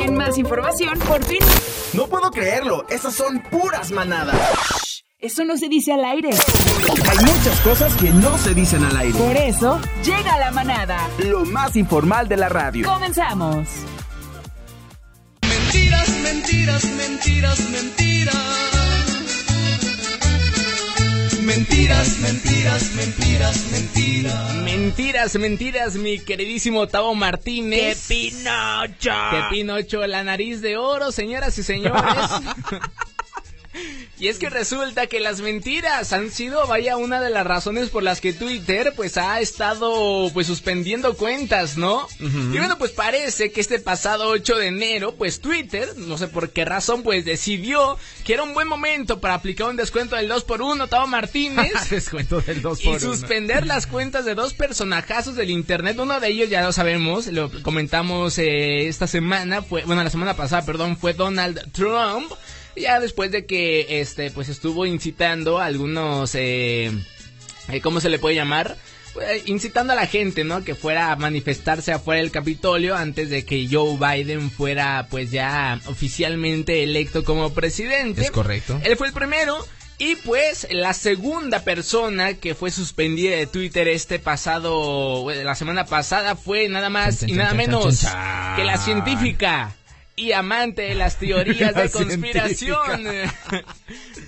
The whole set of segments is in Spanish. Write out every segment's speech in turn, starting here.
En más información, por fin. No puedo creerlo, esas son puras manadas. Eso no se dice al aire. Hay muchas cosas que no se dicen al aire. Por eso, llega la manada. Lo más informal de la radio. Comenzamos. Mentiras, mentiras, mentiras, mentiras. Mentiras, mentiras, mentiras, mentiras. Mentiras, mentiras, mi queridísimo Tavo Martínez. ¡Qué Pinocho! ¡Qué Pinocho! La nariz de oro, señoras y señores. Y es que resulta que las mentiras han sido, vaya, una de las razones por las que Twitter, pues, ha estado, pues, suspendiendo cuentas, ¿no? Y bueno, pues parece que este pasado 8 de enero, pues, Twitter, no sé por qué razón, pues, decidió que era un buen momento para aplicar un descuento del 2x1, Tavo Martínez. Descuento del 2 y suspender las cuentas de dos personajazos del internet. Uno de ellos ya lo sabemos, lo comentamos eh, esta semana, fue, bueno, la semana pasada, perdón, fue Donald Trump. Ya después de que este pues estuvo incitando a algunos eh, eh, ¿cómo se le puede llamar? Pues, incitando a la gente, ¿no? Que fuera a manifestarse afuera del Capitolio antes de que Joe Biden fuera pues ya oficialmente electo como presidente. Es correcto. Él fue el primero. Y pues la segunda persona que fue suspendida de Twitter este pasado, la semana pasada fue nada más y nada menos que la científica y amante de las teorías de conspiración.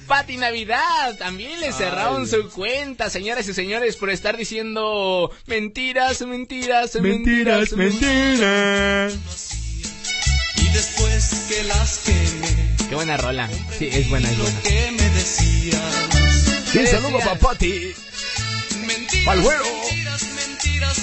Pati Navidad también le cerraron su cuenta, señoras y señores, por estar diciendo mentiras, mentiras, mentiras, mentiras. Y después que las quemé, Qué buena rola. Sí, es buena, es buena. que me decías. Un saludo para Pati. Mentiras, mentiras, mentiras.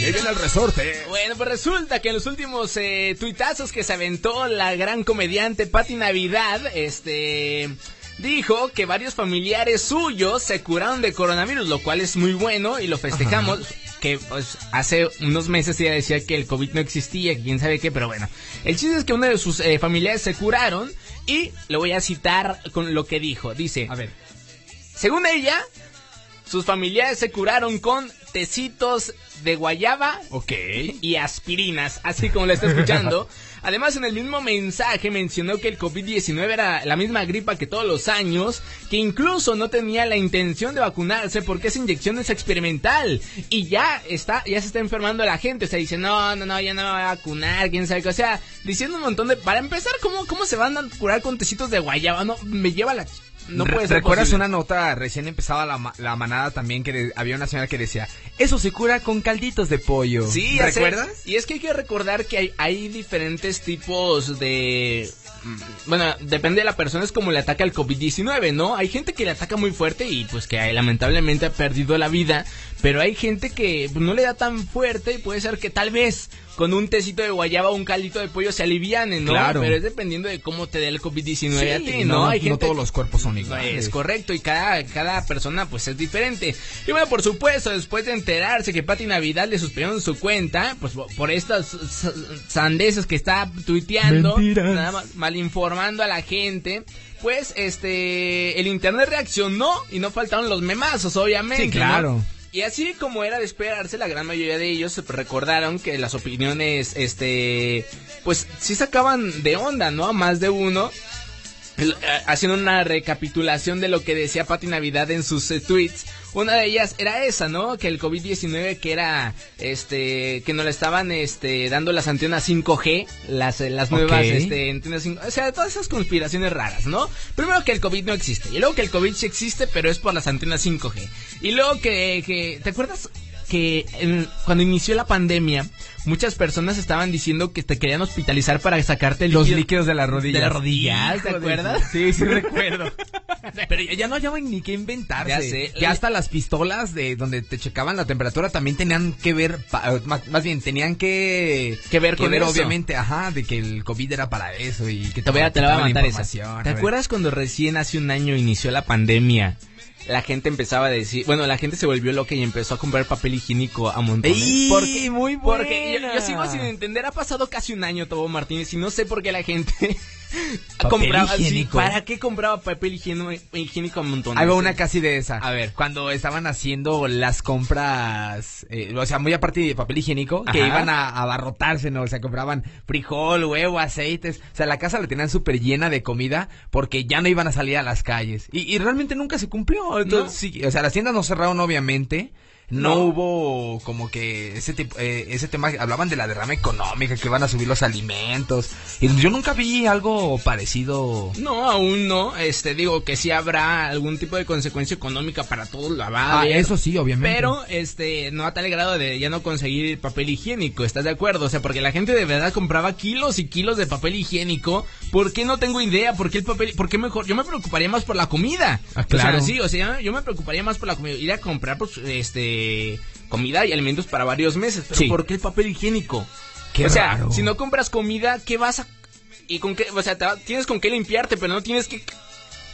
Y ahí viene el resorte. Bueno, pues resulta que en los últimos eh, tuitazos que se aventó la gran comediante Pati Navidad, este dijo que varios familiares suyos se curaron de coronavirus, lo cual es muy bueno y lo festejamos. Que pues hace unos meses ella decía que el COVID no existía, que quién sabe qué, pero bueno. El chiste es que uno de sus eh, familiares se curaron y lo voy a citar con lo que dijo. Dice, A ver. según ella, sus familiares se curaron con tecitos de guayaba Ok. y aspirinas, así como lo está escuchando. Además, en el mismo mensaje mencionó que el COVID-19 era la misma gripa que todos los años, que incluso no tenía la intención de vacunarse porque esa inyección es experimental y ya está, ya se está enfermando la gente. O sea, dice, no, no, no, ya no me voy a vacunar, quién sabe qué. O sea, diciendo un montón de. Para empezar, ¿cómo, cómo se van a curar con tecitos de guayaba? No, me lleva la. No puede ser. ¿Recuerdas posible. una nota recién empezaba la, ma- la manada también que de- había una señora que decía, eso se cura con calditos de pollo? Sí, sé. ¿recuerdas? Y es que hay que recordar que hay, hay diferentes tipos de... mm, Bueno, depende de la persona, es como le ataca el COVID-19, ¿no? Hay gente que le ataca muy fuerte y pues que lamentablemente ha perdido la vida, pero hay gente que no le da tan fuerte y puede ser que tal vez con un tecito de guayaba o un caldito de pollo se alivianen, ¿no? Claro. Pero es dependiendo de cómo te dé el COVID-19 a ti, no, ¿no? no- Hay no gente todos los cuerpos son iguales. es correcto, y cada, cada persona pues es diferente. Y bueno, por supuesto, después de enterarse que Pati Navidad le suspendieron su cuenta, pues po- por estas sandeces que está tuiteando, Mentiras. nada más mal informando a la gente, pues este el internet reaccionó y no faltaron los memazos, obviamente. Sí, claro. ¿no? Y así como era de esperarse, la gran mayoría de ellos recordaron que las opiniones, este, pues sí sacaban de onda, ¿no? A más de uno. Eh, haciendo una recapitulación de lo que decía Pati Navidad en sus eh, tweets. Una de ellas era esa, ¿no? Que el COVID-19 que era, este, que nos le estaban, este, dando las antenas 5G, las, eh, las nuevas, este, antenas 5 o sea, todas esas conspiraciones raras, ¿no? Primero que el COVID no existe, y luego que el COVID sí existe, pero es por las antenas 5G. Y luego que, que ¿te acuerdas? Que en- cuando inició la pandemia, muchas personas estaban diciendo que te querían hospitalizar para sacarte Los líquido- líquidos de las rodillas. de las rodillas, ¿te acuerdas? Sí, sí recuerdo. Pero ya- no hallaban ni qué inventarse. Ya sé. Que hasta las pistolas de donde te checaban la temperatura también tenían que ver, más, más bien tenían que, Que ver con eso. obviamente, ajá, de que el COVID era para eso y que Te voy a, te la voy a matar esa. ¿Te ver. acuerdas cuando recién hace un año inició la pandemia? La gente empezaba a decir, bueno, la gente se volvió loca y empezó a comprar papel higiénico a montones. Porque, muy porque yo, yo buena. sigo sin entender, ha pasado casi un año, Tobo Martínez, y no sé por qué la gente compraba, sí, higiénico. ¿Para qué compraba papel higiénico, higiénico a montones? Ahí va una casi de esa. A ver. Cuando estaban haciendo las compras, eh, o sea, muy aparte de papel higiénico, que iban a abarrotarse, ¿no? O sea, compraban frijol, huevo, aceites. O sea, la casa la tenían súper llena de comida porque ya no iban a salir a las calles. Y, y realmente nunca se cumplió. Entonces, sí, o sea, las tiendas no cerraron, obviamente. No, No. hubo como que ese tipo, eh, ese tema, hablaban de la derrama económica, que van a subir los alimentos. Y yo nunca vi algo parecido. No, aún no. Este, digo que sí habrá algún tipo de consecuencia económica para todos, la va a Ah, eso sí, obviamente. Pero, este, no a tal grado de ya no conseguir papel higiénico, ¿estás de acuerdo? O sea, porque la gente de verdad compraba kilos y kilos de papel higiénico. ¿Por qué no tengo idea? ¿Por qué el papel, por qué mejor? Yo me preocuparía más por la comida. Ah, claro. O sea, sí, o sea, yo me preocuparía más por la comida. Ir a comprar, pues, este, comida y alimentos para varios meses. Pero Sí. ¿por qué el papel higiénico? Qué o sea, raro. si no compras comida, ¿qué vas a y con qué, o sea, te tienes con qué limpiarte, pero no tienes que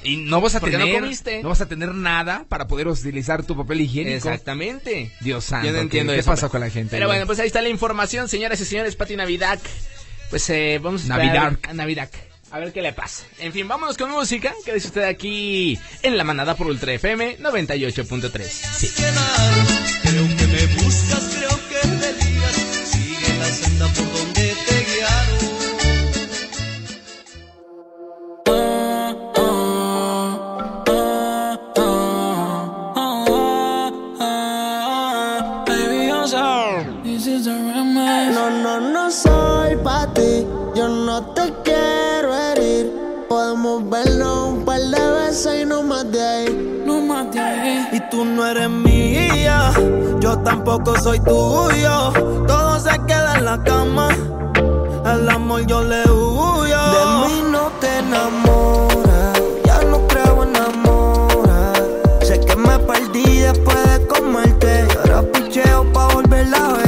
Y no vas a Porque no tener, comiste. vas a tener nada para poder utilizar tu papel higiénico. Exactamente. Dios santo. Yo no ¿qué- entiendo ¿Qué, eso. pasó con la gente? Pero güey? bueno, pues ahí está la información, señoras y señores, Pati Navidad. Pues eh, vamos a Navidad. a Navidad. A ver qué le pasa. En fin, vámonos con música. ¿Qué dice usted aquí en la manada por Ultra FM 98.3? Sí. Creo que me buscas, creo no eres mía, yo tampoco soy tuyo. Todo se queda en la cama. Al amor yo le huyo. De mí no te enamoras. Ya no creo en amor. Sé que me perdí después de comerte. Ahora picheo pa' volver a verte.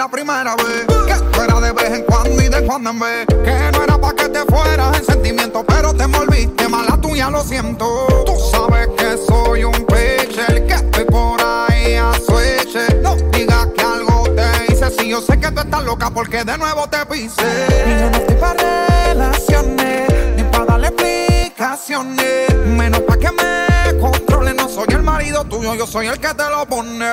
La primera vez. Que fuera de vez en cuando y de cuando en vez. Que no era pa' que te fueras en sentimiento Pero te envolviste mala tuya, lo siento. Tú sabes que soy un pitcher Que estoy por ahí a switch No digas que algo te hice Si yo sé que tú estás loca porque de nuevo te pisé Y yo no estoy pa' relaciones Ni pa' darle explicaciones. Menos pa' que me controle No soy el marido tuyo, yo soy el que te lo pone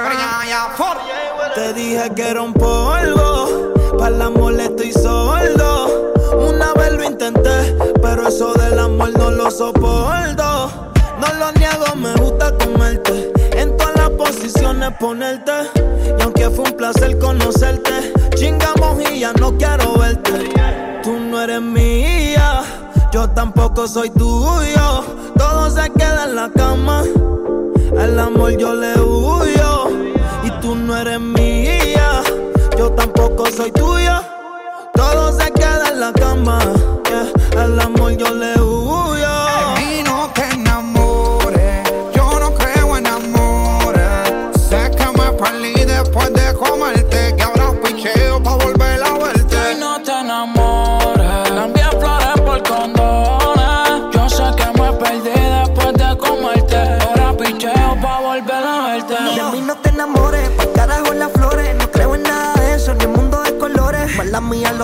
Te dije que era un polvo, para el amor estoy sordo. Una vez lo intenté, pero eso del amor no lo soporto. No lo niego, me gusta comerte. En todas las posiciones ponerte. Y aunque fue un placer conocerte, chingamos y ya no quiero verte. Tú no eres mía, yo tampoco soy tuyo. Todo se queda en la cama. Al amor yo le huyo y tú no eres mía, yo tampoco soy tuya. Todo se queda en la cama, yeah. al amor yo le huyo.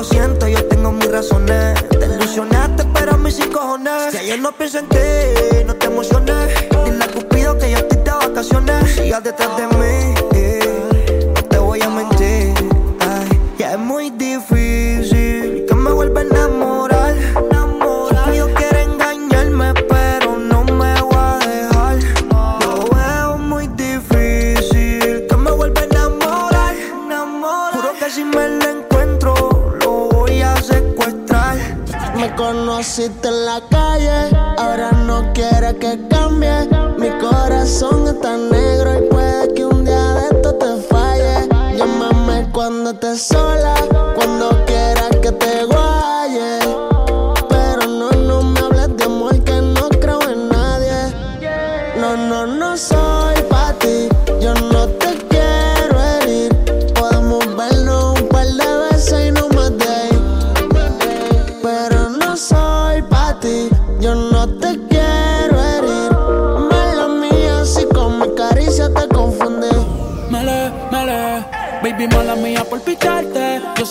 Lo siento, yo tengo mis razones. Te ilusionaste, pero a mí sí cojones. Si ayer no pienso en ti, no te emociones. Dile a Cupido que yo estoy de vacaciones. Sigas detrás de mí, corazón está negro y puede que un día de esto te falle. Llámame cuando estés sola,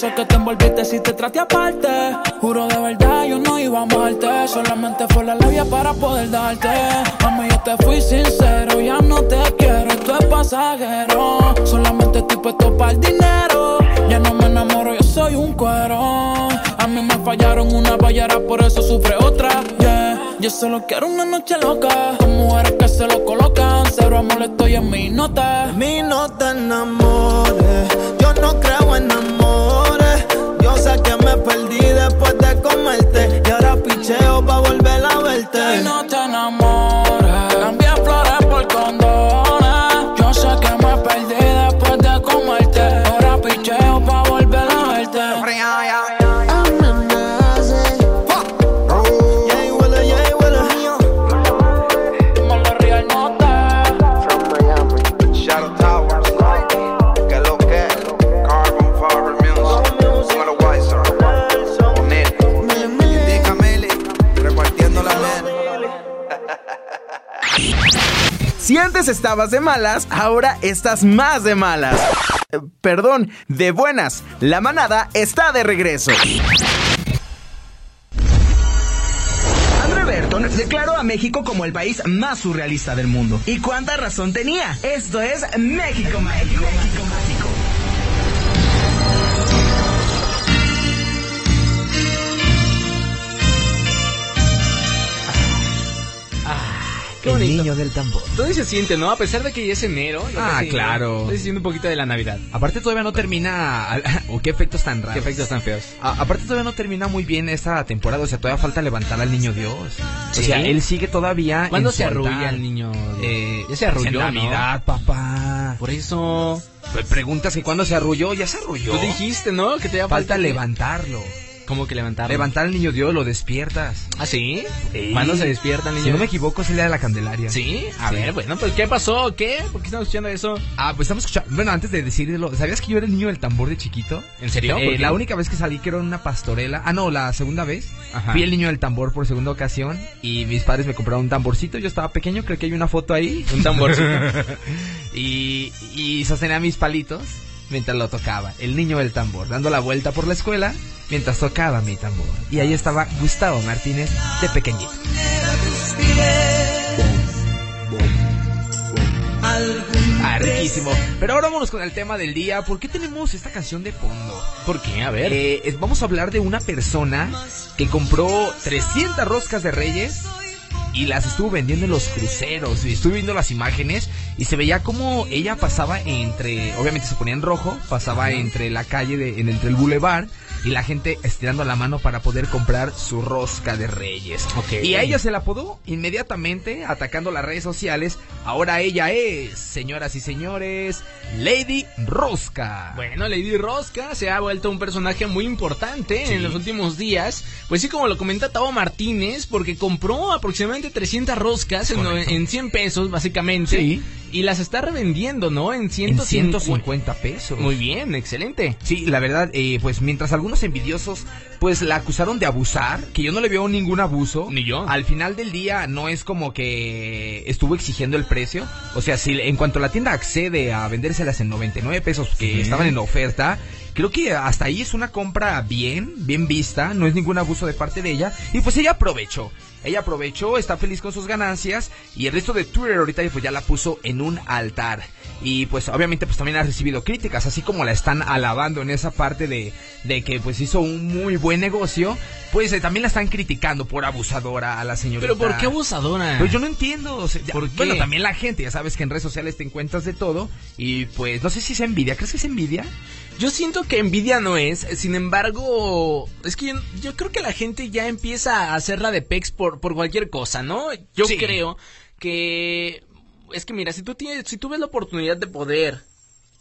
sé que te envolviste si te traté aparte. Juro de verdad, yo no iba a amarte. Solamente fue la labia para poder darte. Mami, yo te fui sincero, ya no te quiero, esto es pasajero. Solamente estoy puesto para el dinero. Ya no me enamoro, yo soy un cuero. A mí me fallaron una ballera, por eso sufre otra. Yeah. Yo solo quiero una noche loca. Con mujeres que se lo colocan. Cero amor, estoy en mi nota. Mi no te enamores. Yo no creo en amores. Que me perdí después de comerte. Y ahora picheo pa' volver a verte. Estabas de malas, ahora estás más de malas. Eh, Perdón, de buenas. La manada está de regreso. Declaró a México como el país más surrealista del mundo. ¿Y cuánta razón tenía? Esto es México. México. Qué bonito. niño del tambor. Todavía se siente, ¿no? A pesar de que ya es enero. ya Ah, casi, claro. Estoy sintiendo un poquito de la Navidad. Aparte todavía no termina... ¿O qué efectos tan raros? Qué efectos tan feos. A- aparte todavía no termina muy bien esta temporada, o sea, todavía falta levantar al niño Dios. O sea, él sigue todavía ¿Cuándo en se arrulla el niño? Eh, ya se arrulló, en ¿no? Navidad, papá. Por eso... Me preguntas que cuándo se arrulló, ya se arrulló. Tú dijiste, ¿no? Que te Falta levantarlo. ¿Cómo que levantarlo? Levantar al niño Dios, lo despiertas. ¿Ah, sí? Sí. ¿Cuándo se despierta el niño? Si no me equivoco, es el día de la Candelaria. ¿Sí? A Sí. ver, bueno, pues ¿qué pasó? ¿Qué? ¿Por qué estamos escuchando eso? Ah, pues estamos escuchando. Bueno, antes de decirlo, ¿sabías que yo era el niño del tambor de chiquito? ¿En serio? Eh, la única vez que salí que era en una pastorela. Ah, no, la segunda vez. Ajá. Fui el niño del tambor por segunda ocasión. Y mis padres me compraron un tamborcito. Yo estaba pequeño, creo que hay una foto ahí. Un tamborcito. y, y sostenía mis palitos mientras lo tocaba. El niño del tambor, dando la vuelta por la escuela mientras tocaba mi tambor. Y ahí estaba Gustavo Martínez de pequeñito. Ah, riquísimo. Pero ahora vámonos con el tema del día. ¿Por qué tenemos esta canción de fondo? ¿Por qué? A ver. Eh, vamos a hablar de una persona que compró 300 roscas de reyes y las estuvo vendiendo en los cruceros. Y estuve viendo las imágenes y se veía como ella pasaba entre, obviamente se ponía en rojo, pasaba entre la calle, de, en- entre el boulevard y la gente estirando la mano para poder comprar su rosca de reyes. Ok. Y a ella se la apodó inmediatamente atacando las redes sociales. Ahora ella es, señoras y señores, Lady Rosca. Bueno, Lady Rosca se ha vuelto un personaje muy importante Sí. en los últimos días. Pues sí, como lo comenta Tavo Martínez, porque compró aproximadamente 300 roscas en, en 100 pesos, básicamente. Sí. Y las está revendiendo, ¿no? En en 150. 150 pesos. Muy bien, excelente. Sí, la verdad, eh, pues mientras algunos envidiosos pues la acusaron de abusar, que yo no le veo ningún abuso. Ni yo. Al final del día no es como que estuvo exigiendo el precio. O sea, si en cuanto la tienda accede a vendérselas en 99 pesos que estaban en oferta, creo que hasta ahí es una compra bien, bien vista, no es ningún abuso de parte de ella. Y pues ella aprovechó. Ella aprovechó, está feliz con sus ganancias y el resto de Twitter ahorita pues ya la puso en un altar. Y pues obviamente pues también ha recibido críticas, así como la están alabando en esa parte de, de que pues hizo un muy buen negocio, pues eh, también la están criticando por abusadora a la señorita. Pero ¿por qué abusadora? Pues yo no entiendo. o sea, ya- ¿Por qué? Bueno, también la gente, ya sabes que en redes sociales te encuentras de todo. Y pues no sé si es envidia. ¿Crees que es envidia? Yo siento que envidia no es, sin embargo, es que yo, yo creo que la gente ya empieza a hacerla de pex por, por cualquier cosa, ¿no? Yo Sí. creo que es que mira, si tú tienes, si tú ves la oportunidad de poder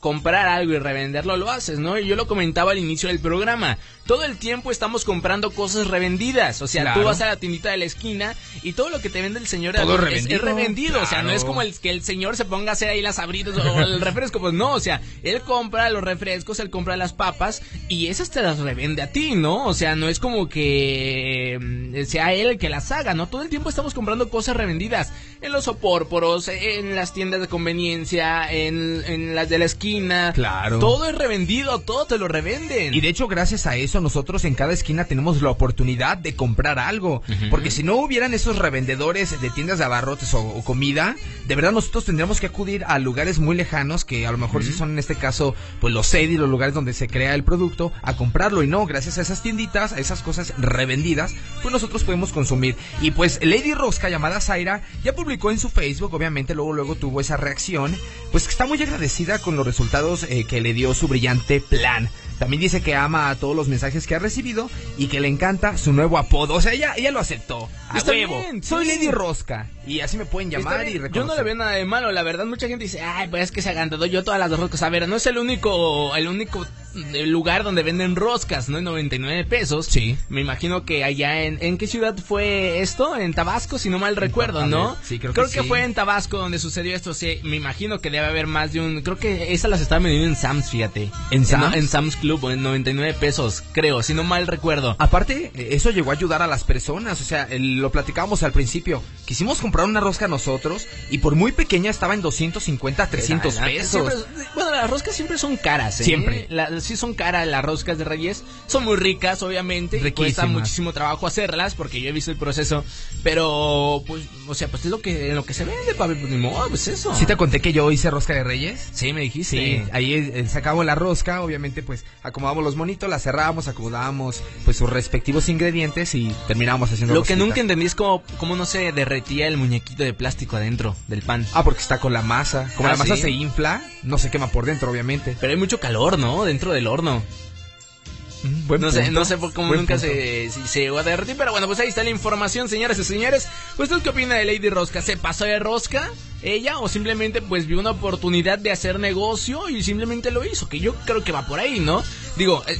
comprar algo y revenderlo, lo haces, ¿no? Y yo lo comentaba al inicio del programa. Todo el tiempo estamos comprando cosas revendidas. O sea, tú vas a la tiendita de la esquina y todo lo que te vende el señor Todo es, revendido. es revendido. O sea, no es como el que el señor se ponga a hacer ahí las abridas o el refresco. Pues no, o sea, él compra los refrescos, él compra las papas y esas te las revende a ti, ¿no? O sea, no es como que mm, sea él el que las haga, ¿no? Todo el tiempo estamos comprando cosas revendidas en los opórporos, en las tiendas de conveniencia, en, en las de la esquina esquina. Claro. Todo es revendido, todo te lo revenden. Y de hecho, gracias a eso, nosotros en cada esquina tenemos la oportunidad de comprar algo. Porque si no hubieran esos revendedores de tiendas de abarrotes o, o comida, de verdad nosotros tendríamos que acudir a lugares muy lejanos, que a lo mejor sí son en este caso, pues los y los lugares donde se crea el producto, a comprarlo. Y no, gracias a esas tienditas, a esas cosas revendidas, pues nosotros podemos consumir. Y pues Lady Rosca, llamada Zaira, ya publicó en su Facebook, obviamente luego luego tuvo esa reacción, pues que está muy agradecida con los resultados eh, que le dio su brillante plan. También dice que ama a todos los mensajes que ha recibido y que le encanta su nuevo apodo. O sea, ella, ella lo aceptó. A Está huevo. bien, Soy sí. Lady Rosca. Y así me pueden llamar y reconocer. Yo no le veo nada de malo, la verdad mucha gente dice, ay, pues es que se agandadó yo todas las roscas. A ver, no es el único, el único mm, lugar donde venden roscas, ¿no? En 99 pesos. Sí. Me imagino que allá en, ¿en qué ciudad fue esto? En Tabasco, si no mal recuerdo, ¿no? sí, creo que sí. fue en Tabasco donde sucedió esto, sí. Me imagino que debe haber más de un, creo que esas las estaban vendiendo en Sam's, fíjate. ¿En Sam's? En, Sam's Club, en 99 pesos, creo, si no mal recuerdo. Aparte, eh, eso llegó a ayudar a las personas, o sea, el- lo platicábamos al principio. Quisimos comprar una rosca nosotros y por muy pequeña estaba en 250, 300 La- la- pesos. siempre- bueno, las roscas siempre son caras, ¿eh? Siempre. La- sí son caras las roscas de Reyes. Son muy ricas, obviamente. y Cuesta muchísimo trabajo hacerlas porque yo he visto el proceso. Pero, pues, o sea, pues es lo que, en lo que se vende, papi. Pues ni modo, pues eso. ¿Sí te conté que yo hice rosca de reyes? Sí, me dijiste. Sí, ahí eh, sacamos la rosca, obviamente pues acomodamos los monitos, la cerramos, acomodábamos pues sus respectivos ingredientes y terminamos haciendo Lo que rosquita. nunca entendí es cómo, cómo no se derretía el muñequito de plástico adentro del pan. Ah, porque está con la masa. Como Ah, la masa ¿sí? se infla, no se quema por dentro, obviamente. Pero hay mucho calor, ¿no? Dentro del horno. Mm, buen no sé, no sé por cómo Buen nunca punto. se, se llegó a derretir, pero bueno, pues ahí está la información, señoras y señores. ¿Usted qué opina de Lady Rosca? ¿Se pasó de rosca ella o simplemente pues vio una oportunidad de hacer negocio y simplemente lo hizo? Que yo creo que va por ahí, ¿no? Digo, eh,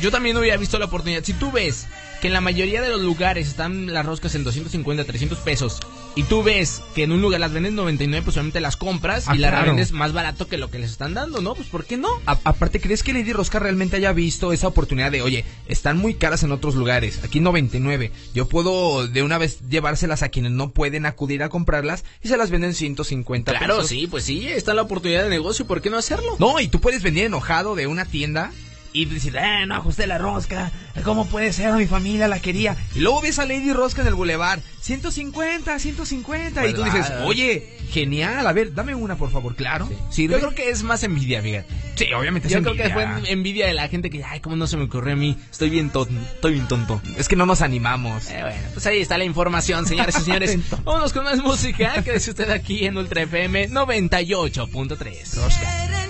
yo también hubiera visto la oportunidad. Si tú ves que en la mayoría de los lugares están las roscas en 250, 300 pesos y tú ves que en un lugar las venden 99, pues obviamente las compras Ah, y las claro. revendes más barato que lo que les están dando, ¿no? Pues ¿por qué no? A- aparte, ¿crees que Lady Rosca realmente haya visto esa oportunidad de, oye, están muy caras en otros lugares, aquí 99, yo puedo de una vez llevárselas a quienes no pueden acudir a comprarlas y se las venden 150 Claro, pesos? sí, pues sí, está la oportunidad de negocio, ¿por qué no hacerlo? No, y tú puedes venir enojado de una tienda y decir, eh, no ajusté la rosca, ¿cómo puede ser? Mi familia la quería. Y luego ves a Lady Rosca en el bulevar, 150, 150, y tú dices, oye, genial, a ver, dame una por favor, claro. ¿Sirve? Yo creo que es más envidia, fíjate. Sí, obviamente es Yo creo que fue envidia de la gente que, ay, cómo no se me ocurrió a mí, estoy bien tonto, estoy bien tonto. Es que no nos animamos. Eh, bueno, pues ahí está la información, señores y señores. Vámonos con más música. Quédese usted aquí en Ultra FM 98.3. Era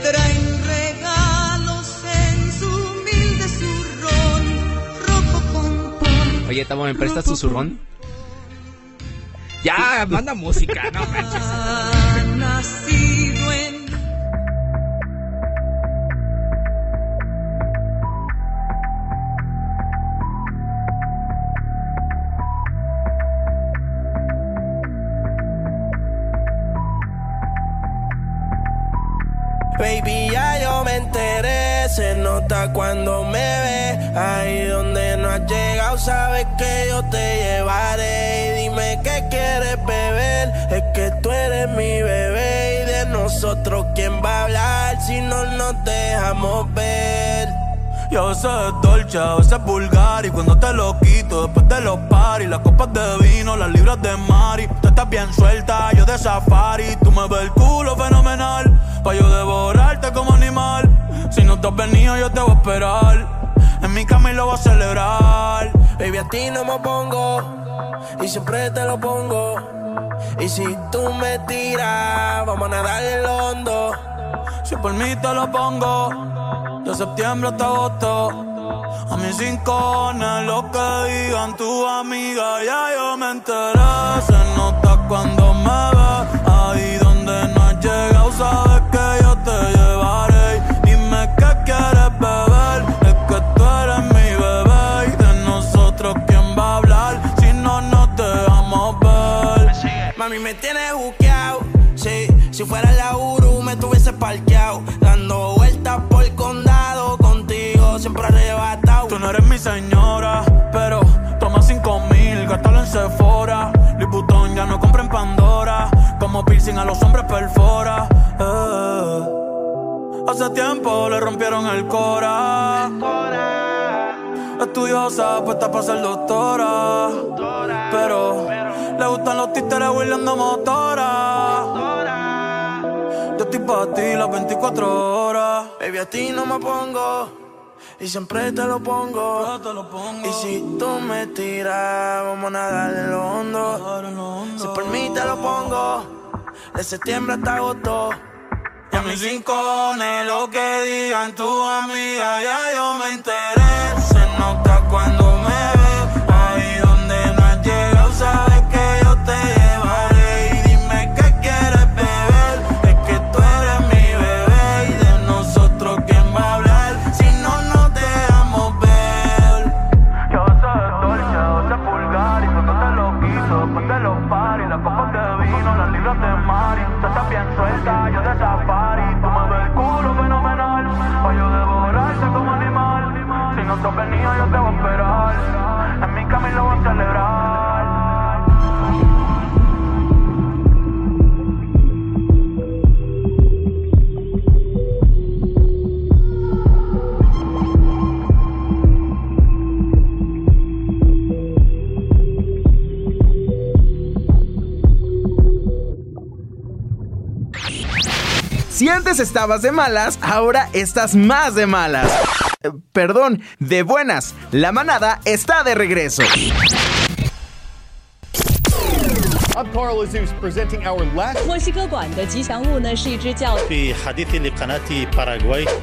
traen regalos en su humilde zurrón, rojo con pan. Oye, Tamo, ¿me prestas tu zurrón? Ya, manda música, no manches. Ha nacido en cuando me ve. Ahí donde no has llegado, sabes que yo te llevaré. Y dime qué quieres beber, es que tú eres mi bebé. Y de nosotros, ¿quién va a hablar si no nos dejamos ver? Y a veces es dolce, a veces es vulgar Y cuando te lo quito después de los paris Las copas de vino, las libras de mari Tú estás bien suelta, yo de safari Tú me ves el culo fenomenal Pa' yo devorarte como animal Si no te has venido yo te voy a esperar En mi cama y lo voy a celebrar Baby, a ti no me pongo y siempre te lo pongo. Y si tú me tiras, vamos a nadar en lo hondo. Si por mí te lo pongo, de septiembre hasta agosto. A mis rincones, lo que digan tu amiga, ya yo me enteré. Se nota cuando me ves, ahí donde no has llegado, sabes Mami, me tienes buqueado. Sí, si fuera la Uru, me tuviese parqueado. Dando vueltas por el condado, contigo siempre arrebatado. Tú no eres mi señora, pero toma cinco mil, gástalo en Sephora. Vuitton ya no compra en Pandora. dicen a los hombres perfora. eh. Hace tiempo le rompieron el cora. Estudiosa, puesta para ser doctora. Pero le gustan los títeres huirleando motora. Yo estoy para ti las 24 horas. Baby, a ti no me pongo. Y siempre te lo pongo. Y si tú me tiras, vamos a nadar en lo hondo. Si por mí te lo pongo. De septiembre hasta agosto. Y a mis rincones, lo que digan tus amigas, ya yo me enteré. Se nota cuando Si antes estabas de malas, ahora estás más de malas. Perdón, de buenas. La manada está de regreso. I'm Carl presenting.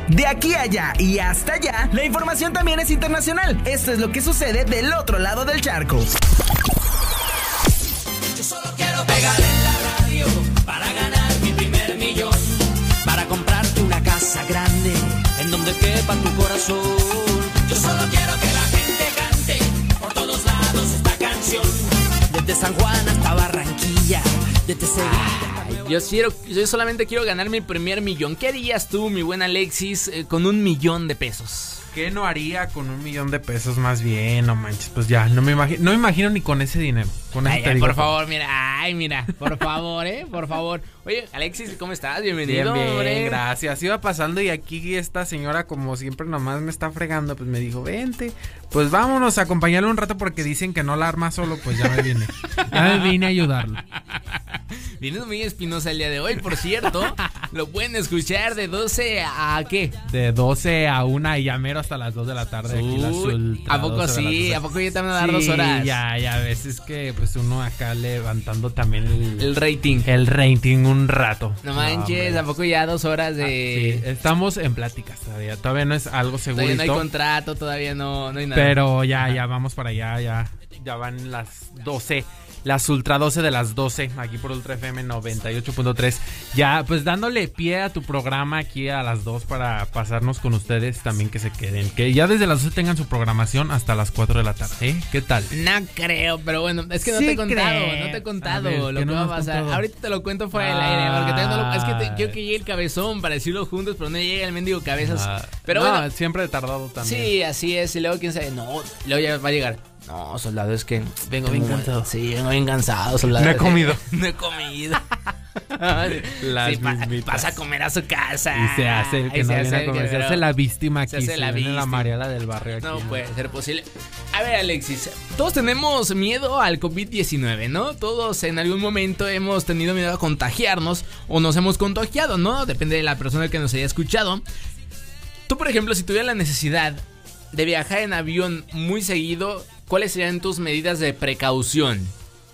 De aquí allá y hasta allá, la información también es internacional. Esto es lo que sucede del otro lado del charco. Yo solo quiero pegar. Quepa tu corazón. Yo solo quiero que la gente cante por todos lados esta canción. Desde San Juan hasta Barranquilla, desde Sevilla. Yo, quiero, yo solamente quiero ganar mi primer millón. ¿Qué harías tú, mi buen Alexis, eh, con un millón de pesos? ¿Qué no haría con un millón de pesos más bien? No manches, pues ya, no me imagino, no me imagino ni con ese dinero. Ay, ay, por favor, mira, ay, mira, por favor, eh, por favor. Oye, Alexis, ¿cómo estás? Bienvenido, Bien, gracias. Iba pasando y aquí esta señora, como siempre, nomás me está fregando, pues me dijo, vente, pues vámonos a acompañarle un rato porque dicen que no la arma solo, pues ya me vine. ya me vine a ayudarlo. Vienes muy espinosa el día de hoy, por cierto. lo pueden escuchar de 12 a qué? De 12 a 1 y ya mero hasta las 2 de la tarde. aquí las ultra ¿A poco 12 de la sí? ¿A poco ya te van a dar Sí, dos horas? Ya, ya, a veces que pues uno acá levantando también el, El rating. el rating un rato. No manches, hombre. ¿a poco ya dos horas Ah, de... sí, estamos en pláticas todavía. Todavía no es algo seguro. Todavía no hay contrato, todavía no, no hay nada. Pero ya, ya vamos para allá, ya. Ya van las 12. Las Ultra 12 de las 12, aquí por Ultra FM 98.3. Ya, pues dándole pie a tu programa aquí a las 2 para pasarnos con ustedes también que se queden. Que ya desde las 12 tengan su programación hasta las 4 de la tarde. ¿eh? ¿Qué tal? No creo, pero bueno, es que no Sí te he contado, crees. no te he contado ver, lo ¿qué que no va a pasar. contado? Ahorita te lo cuento fuera del aire, porque todavía no lo- es que te- Ah. quiero que llegue el cabezón para decirlo juntos, pero no llega el mendigo cabezas. Ah, pero no, bueno, siempre he tardado también. sí, así es, y luego quién sabe, no, luego ya va a llegar. No, soldado, es que vengo bien cansado. Sí, vengo bien cansado, soldado. No he comido. no he comido. Las Sí, pa- vas a comer a su casa. Y se hace el que Y no se viene hace a comer. que Se no. hace la víctima aquí. Se hace la viene la víctima. Mariela del barrio aquí. No puede ser posible. A ver, Alexis, todos tenemos miedo al COVID-19, ¿no? Todos en algún momento hemos tenido miedo a contagiarnos o nos hemos contagiado, ¿no? Depende de la persona que nos haya escuchado. Tú, por ejemplo, si tuvieras la necesidad de viajar en avión muy seguido, ¿cuáles serían tus medidas de precaución?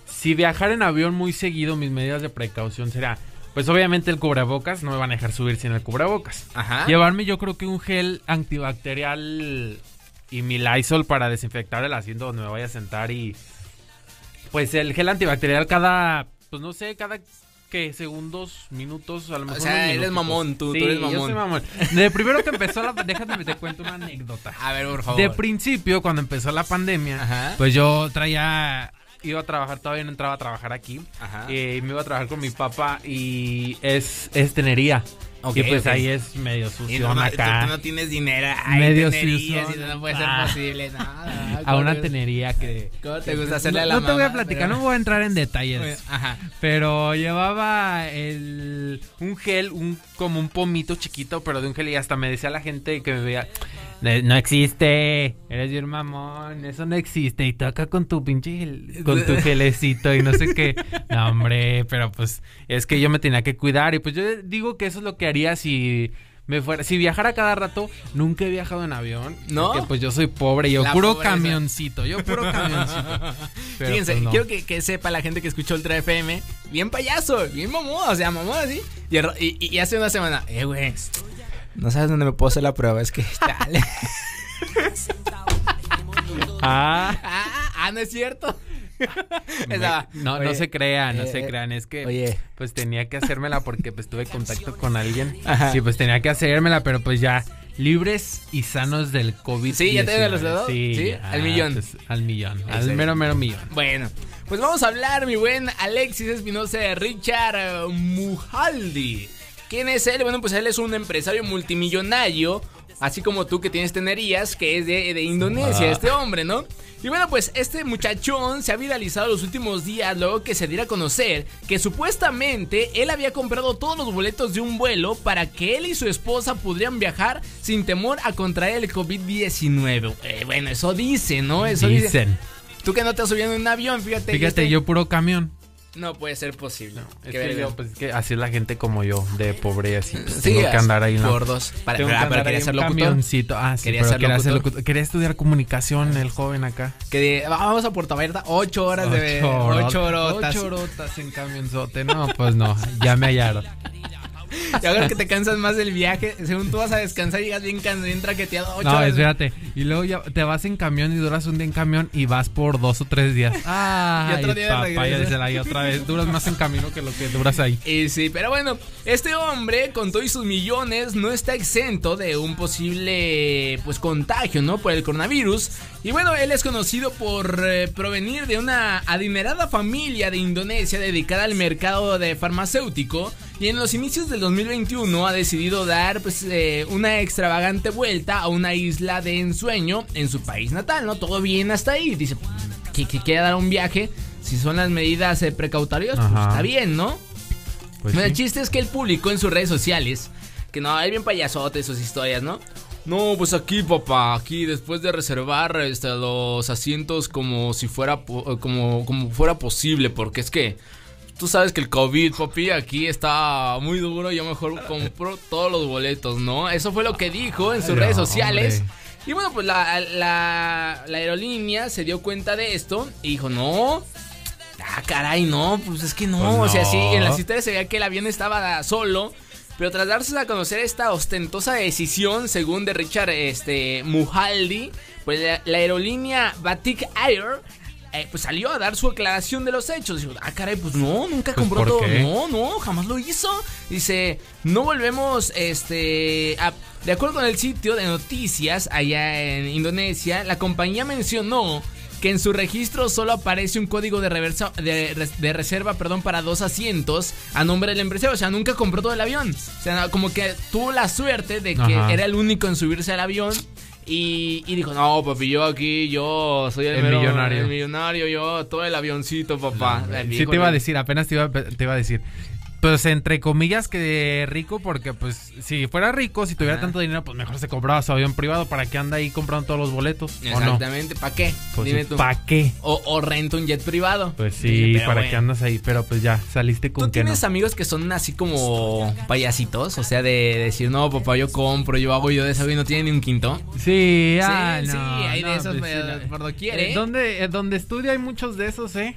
Si viajar en avión muy seguido, mis medidas de precaución será, pues obviamente el cubrebocas, no me van a dejar subir sin el cubrebocas. Ajá. Llevarme yo creo que un gel antibacterial y mi Lysol para desinfectar el asiento donde me vaya a sentar y pues el gel antibacterial cada, pues no sé, cada que segundos, minutos, a lo mejor sea, unos eres minutitos. mamón, tú, tú eres yo mamón. soy mamón. De primero que empezó la, déjame te cuento una anécdota. A ver, por favor. De principio, cuando empezó la pandemia, Ajá. pues yo traía. Iba a trabajar, todavía no entraba a trabajar aquí. Ajá. eh, Y me iba a trabajar con mi papá y es, es tenería. Ok, y pues ahí es medio Y sucio no, no, acá. tú, tú no tienes dinero. Ay, Medio tenerías, sucio. y no puede ser Ah. posible. No, no, a una ¿cómo- tenería que... ¿Cómo te gusta hacerle a la No te voy a platicar, Pero- no voy a entrar en detalles. Ajá. Pero llevaba el, un gel, un como un pomito chiquito, pero de un gel y hasta me decía la gente que me veía, "No- existe, eres bien mamón, eso no existe. Y tú acá con tu pinche gel- con tu gelecito y no sé qué. No, hombre, pero pues es que yo me tenía que cuidar y pues yo digo que eso es lo que haría si me fuera, si viajara cada rato, nunca he viajado en avión. ¿No? Porque pues yo soy pobre, yo La puro pobreza. camioncito, yo puro camioncito. Pero, Fíjense, pues, no. quiero que, que sepa la gente que escuchó Ultra FM, bien payaso, bien mamón, o sea, mamón así. Y- y hace una semana, eh, güey, no sabes dónde me puedo hacer la prueba, es que chale. Ah. ah, ah, no es cierto. Me- no, no se crean, no eh, se crean, es que oye. pues tenía que hacérmela porque pues tuve contacto con alguien Ajá. y pues tenía que hacérmela, pero pues ya libres y sanos del COVID. Sí, ¿ya tienen los dedos? Sí, Sí, ya, al millón. pues, al millón, al mero mero millón. Bueno, pues vamos a hablar, mi buen Alexis Espinosa de Richard eh, Mujaldi. ¿Quién es él? Bueno, pues él es un empresario multimillonario, así como tú que tienes tenerías, que es de, de Indonesia, Ah. este hombre, ¿no? Y bueno, pues este muchachón se ha viralizado los últimos días luego que se diera a conocer que supuestamente él había comprado todos los boletos de un vuelo para que él y su esposa pudieran viajar sin temor a contraer el COVID-19. Eh, bueno, eso dice, ¿no? Eso dice. Dicen. Tú que no te has subido en un avión, fíjate. Fíjate, este- yo puro camión. No puede ser posible. Es Qué que yo, pues, es que así es la gente como yo, de pobre y así. pues, Sí, tengo que andar ahí, ¿no? gordos. Para- Tengo que ah, pero andar quería ser locutor. camioncito. Ah, sí, Quería pero ser quería ser locutor. Quería estudiar comunicación, el joven acá. Que vamos a Puerto Vallarta, ocho horas de. Ocho horotas. Ocho horotas en camionzote. No, pues no, ya me hallaron. Y ahora que te cansas más del viaje, según tú vas a descansar, llegas bien cansado, bien traqueteado. Ocho No, espérate. Y luego ya te vas en camión y duras un día en camión y vas por dos o tres días. Ah, Y otro día la- y otra vez. Duras más en camino que lo que duras ahí. Y sí, pero bueno, este hombre con todos sus millones no está exento de un posible pues contagio, ¿no? Por el coronavirus. Y bueno, él es conocido por eh, provenir de una adinerada familia de Indonesia dedicada al mercado de farmacéutico y en los inicios del 2021 ha decidido dar pues eh, una extravagante vuelta a una isla de ensueño en su país natal, ¿no? Todo bien hasta ahí. Dice que, que quiere dar un viaje. Si son las medidas eh, precautorias, pues Ajá. está bien, ¿no? Pues Bueno, sí. El chiste es que él publicó en sus redes sociales que no, es bien payasote sus historias, ¿no? No, pues aquí, papá, aquí después de reservar este, los asientos como si fuera como, como fuera posible, porque es que tú sabes que el COVID, papi, aquí está muy duro, yo mejor compro todos los boletos, ¿no? Eso fue lo que dijo en sus Ay, redes no, sociales. hombre. Y bueno, pues la, la, la aerolínea se dio cuenta de esto y dijo, no, Ah, caray, no, pues es que no. Pues O sea, sí, no. en las historias se veía que el avión estaba solo. Pero tras darse a conocer esta ostentosa decisión, según de Richard este, Muhaldi, pues la, la aerolínea Batik Air eh, pues salió a dar su aclaración de los hechos. Dijo, ah, caray, pues no, nunca Pues, compró ¿por todo. qué? No, no, jamás lo hizo. Dice, no volvemos, este, a- de acuerdo con el sitio de noticias allá en Indonesia, la compañía mencionó que en su registro solo aparece un código de, reversa- de, res- de reserva perdón, para dos asientos a nombre del empresario. O sea, nunca compró todo el avión. O sea, como que tuvo la suerte de que Ajá. era el único en subirse al avión. Y, y dijo, no, papi, yo aquí, yo soy el, El mero- millonario. el millonario, yo todo el avioncito, papá. Sí te iba a decir, apenas te iba, te iba a decir. Pues entre comillas que rico, porque pues si fuera rico, si tuviera Ajá. tanto dinero, pues mejor se compraba su avión privado. ¿Para qué anda ahí comprando todos los boletos? Exactamente, ¿para qué? Pues Dime sí, tú. ¿pa' qué? O, o renta un jet privado. Pues Sí, ¿para bueno. qué andas ahí? Pero pues ya, saliste con ¿Tú que no. tienes amigos que son así como payasitos? O sea, de decir, no, papá, yo compro, yo hago, yo deshago y no tienen ni un quinto. Sí, ah, sí, no, sí, hay de esos pues, sí, por doquier, Eh, ¿eh? ¿Dónde, eh, donde estudio hay muchos de esos, ¿eh?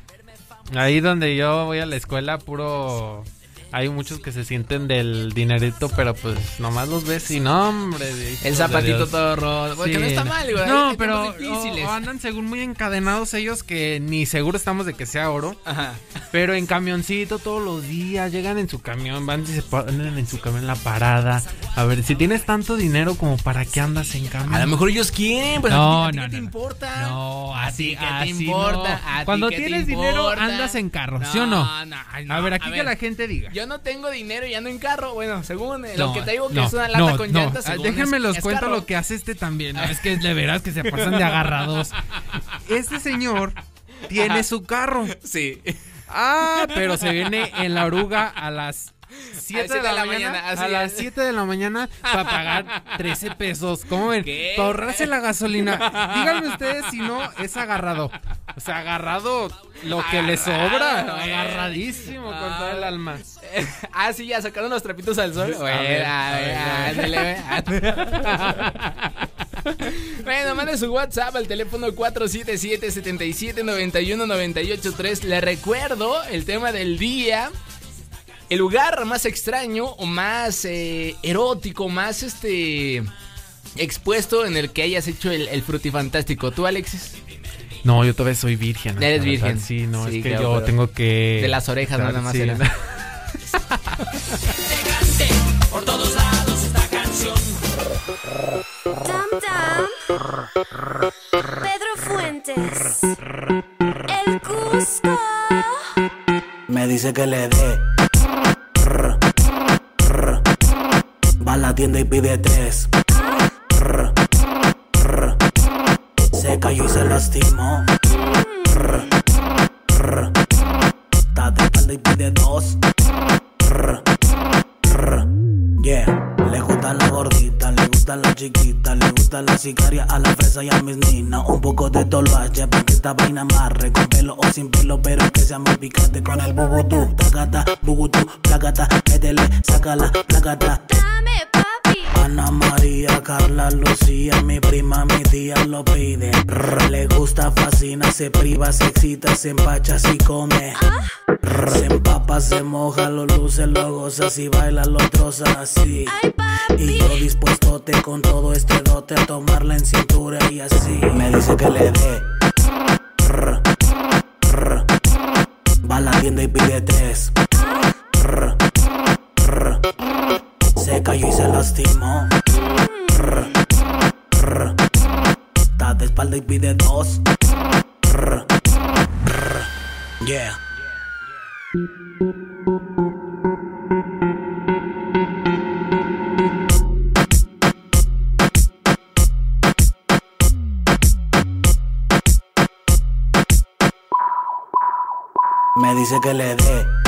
Ahí donde yo voy a la escuela, puro... Hay muchos que se sienten del dinerito, pero pues nomás los ves y no, hombre. El zapatito todo roto. Porque Sí, no está mal, güey. No, pero o- o andan según muy encadenados ellos que ni seguro estamos de que sea oro. Ajá. Pero en camioncito todos los días llegan en su camión, van y se ponen en su camión en la parada. A ver, si tienes tanto dinero como para qué andas en camión. A lo mejor ellos quieren, pues No, a ti, a ti no, qué te no, importa. No, a así, qué te importa. a Cuando tienes dinero andas en carro, ¿sí o no? No, no, A ver, aquí que la gente diga. Yo no tengo dinero y ando en carro. Bueno, según eh, lo que te digo que no, es una lata no, con llantas. Ah, Déjenme es- los es cuento carro. lo que hace este también. No, es que de veras que se pasan de agarrados. Este señor tiene Ajá. su carro. Sí. Ah, pero se viene en la oruga a las 7 de la, mañana. a las es. 7 de la mañana para pagar 13 pesos. ¿Cómo ven? ¿Qué? Para ahorrarse la gasolina. Díganme ustedes si no es agarrado. O sea, agarrado lo que le sobra. Eh. Agarradísimo con todo el alma. Ah, sí, ya sacaron los trapitos al sol. Bueno, mande su WhatsApp al teléfono 477-7791-983. Le recuerdo el tema del día. El lugar más extraño o más eh, erótico, más este expuesto en el que hayas hecho el, el frutifantástico. ¿Tú, Alexis? No, yo todavía soy virgen. Ya eres verdad. virgen. Sí, no, Sí, es que claro, yo tengo que. de las orejas nada más Sí, era. Por todos lados esta canción. Pedro Fuentes. El Cusco. Me dice que le dé. Va a la tienda y pide tres. Se cayó y se lastimó. Está de espalda y pide dos. Yeah, le gusta la gordita, le gusta la chiquita, le gusta la sicaria, a la fresa y a mis ninas. Un poco de toloache para que esta vaina amarre, con pelo o sin pelo, pero que sea muy picante con el bubutú. Tacata, bugutú, placata, métele, sácala, placata. Ana María, Carla, Lucía, mi prima, mi tía lo pide. Rr, Le gusta, fascina, se priva, se excita, se empacha, si come. Rr, Se empapa, se moja, lo luce, lo goza, si baila, lo troza así. Y yo dispuesto te con todo este dote a tomarla en cintura y así. Me dice que le dé. Rr, rr. Va a la tienda y pide tres. Cayó y se lastimó. Está de espalda y pide dos. Yeah. Me dice que le dé.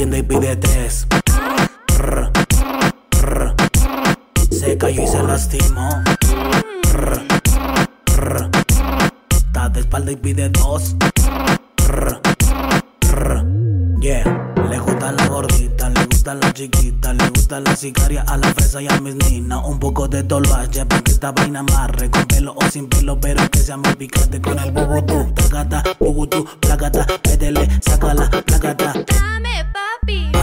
Tienda y pide tres. Se cayó y se lastimó. Está de espalda y pide dos. Yeah. Le gusta la gordita, le gusta la chiquita, le gusta la sicaria, a la fresa y a mis ninas. Un poco de toloache para que esta vaina amarre, con o sin pelo, pero que sea muy picante con el bubutú. Tacata, bugutú, placata, métele, sácala, placata. Dame.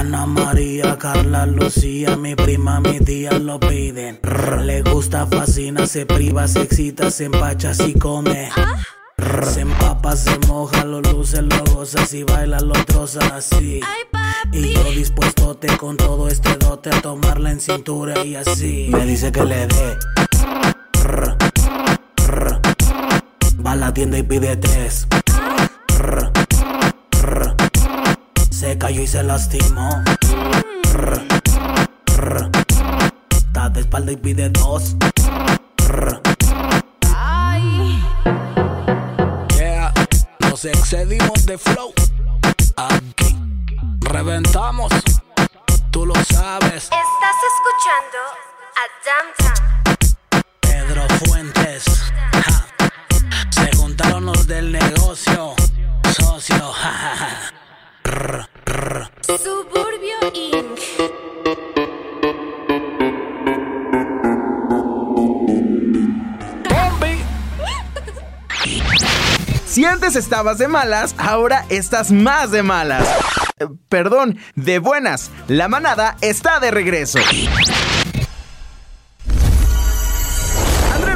Ana María, Carla, Lucía, mi prima, mi tía lo piden. Rr, Le gusta, fascina, se priva, se excita, se empacha, si come. Rr, Se empapa, se moja, lo luce, lo goza, si baila, lo troza así. Y yo dispuesto te con todo este dote a tomarla en cintura y así. Me dice que le dé. Va a la tienda y pide tres. Rr. Se cayó y se lastimó. Está de espalda y pide dos. Ay. Yeah, nos excedimos de flow. Aquí reventamos, tú lo sabes. Estás escuchando a Dam. Pedro Fuentes. Estabas de malas, ahora estás más de malas. Eh, Perdón, de buenas. La manada está de regreso.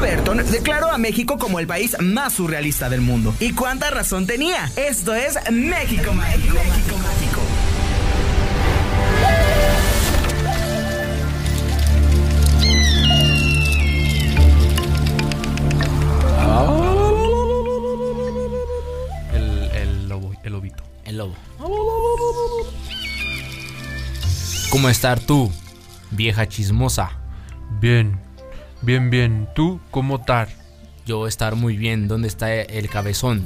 Burton declaró a México como el país más surrealista del mundo. ¿Y cuánta razón tenía? Esto es México Mágico. México. ¿Cómo estar tú, vieja chismosa? Bien, bien, bien. ¿Tú cómo estar? Yo estar muy bien. ¿Dónde está el cabezón?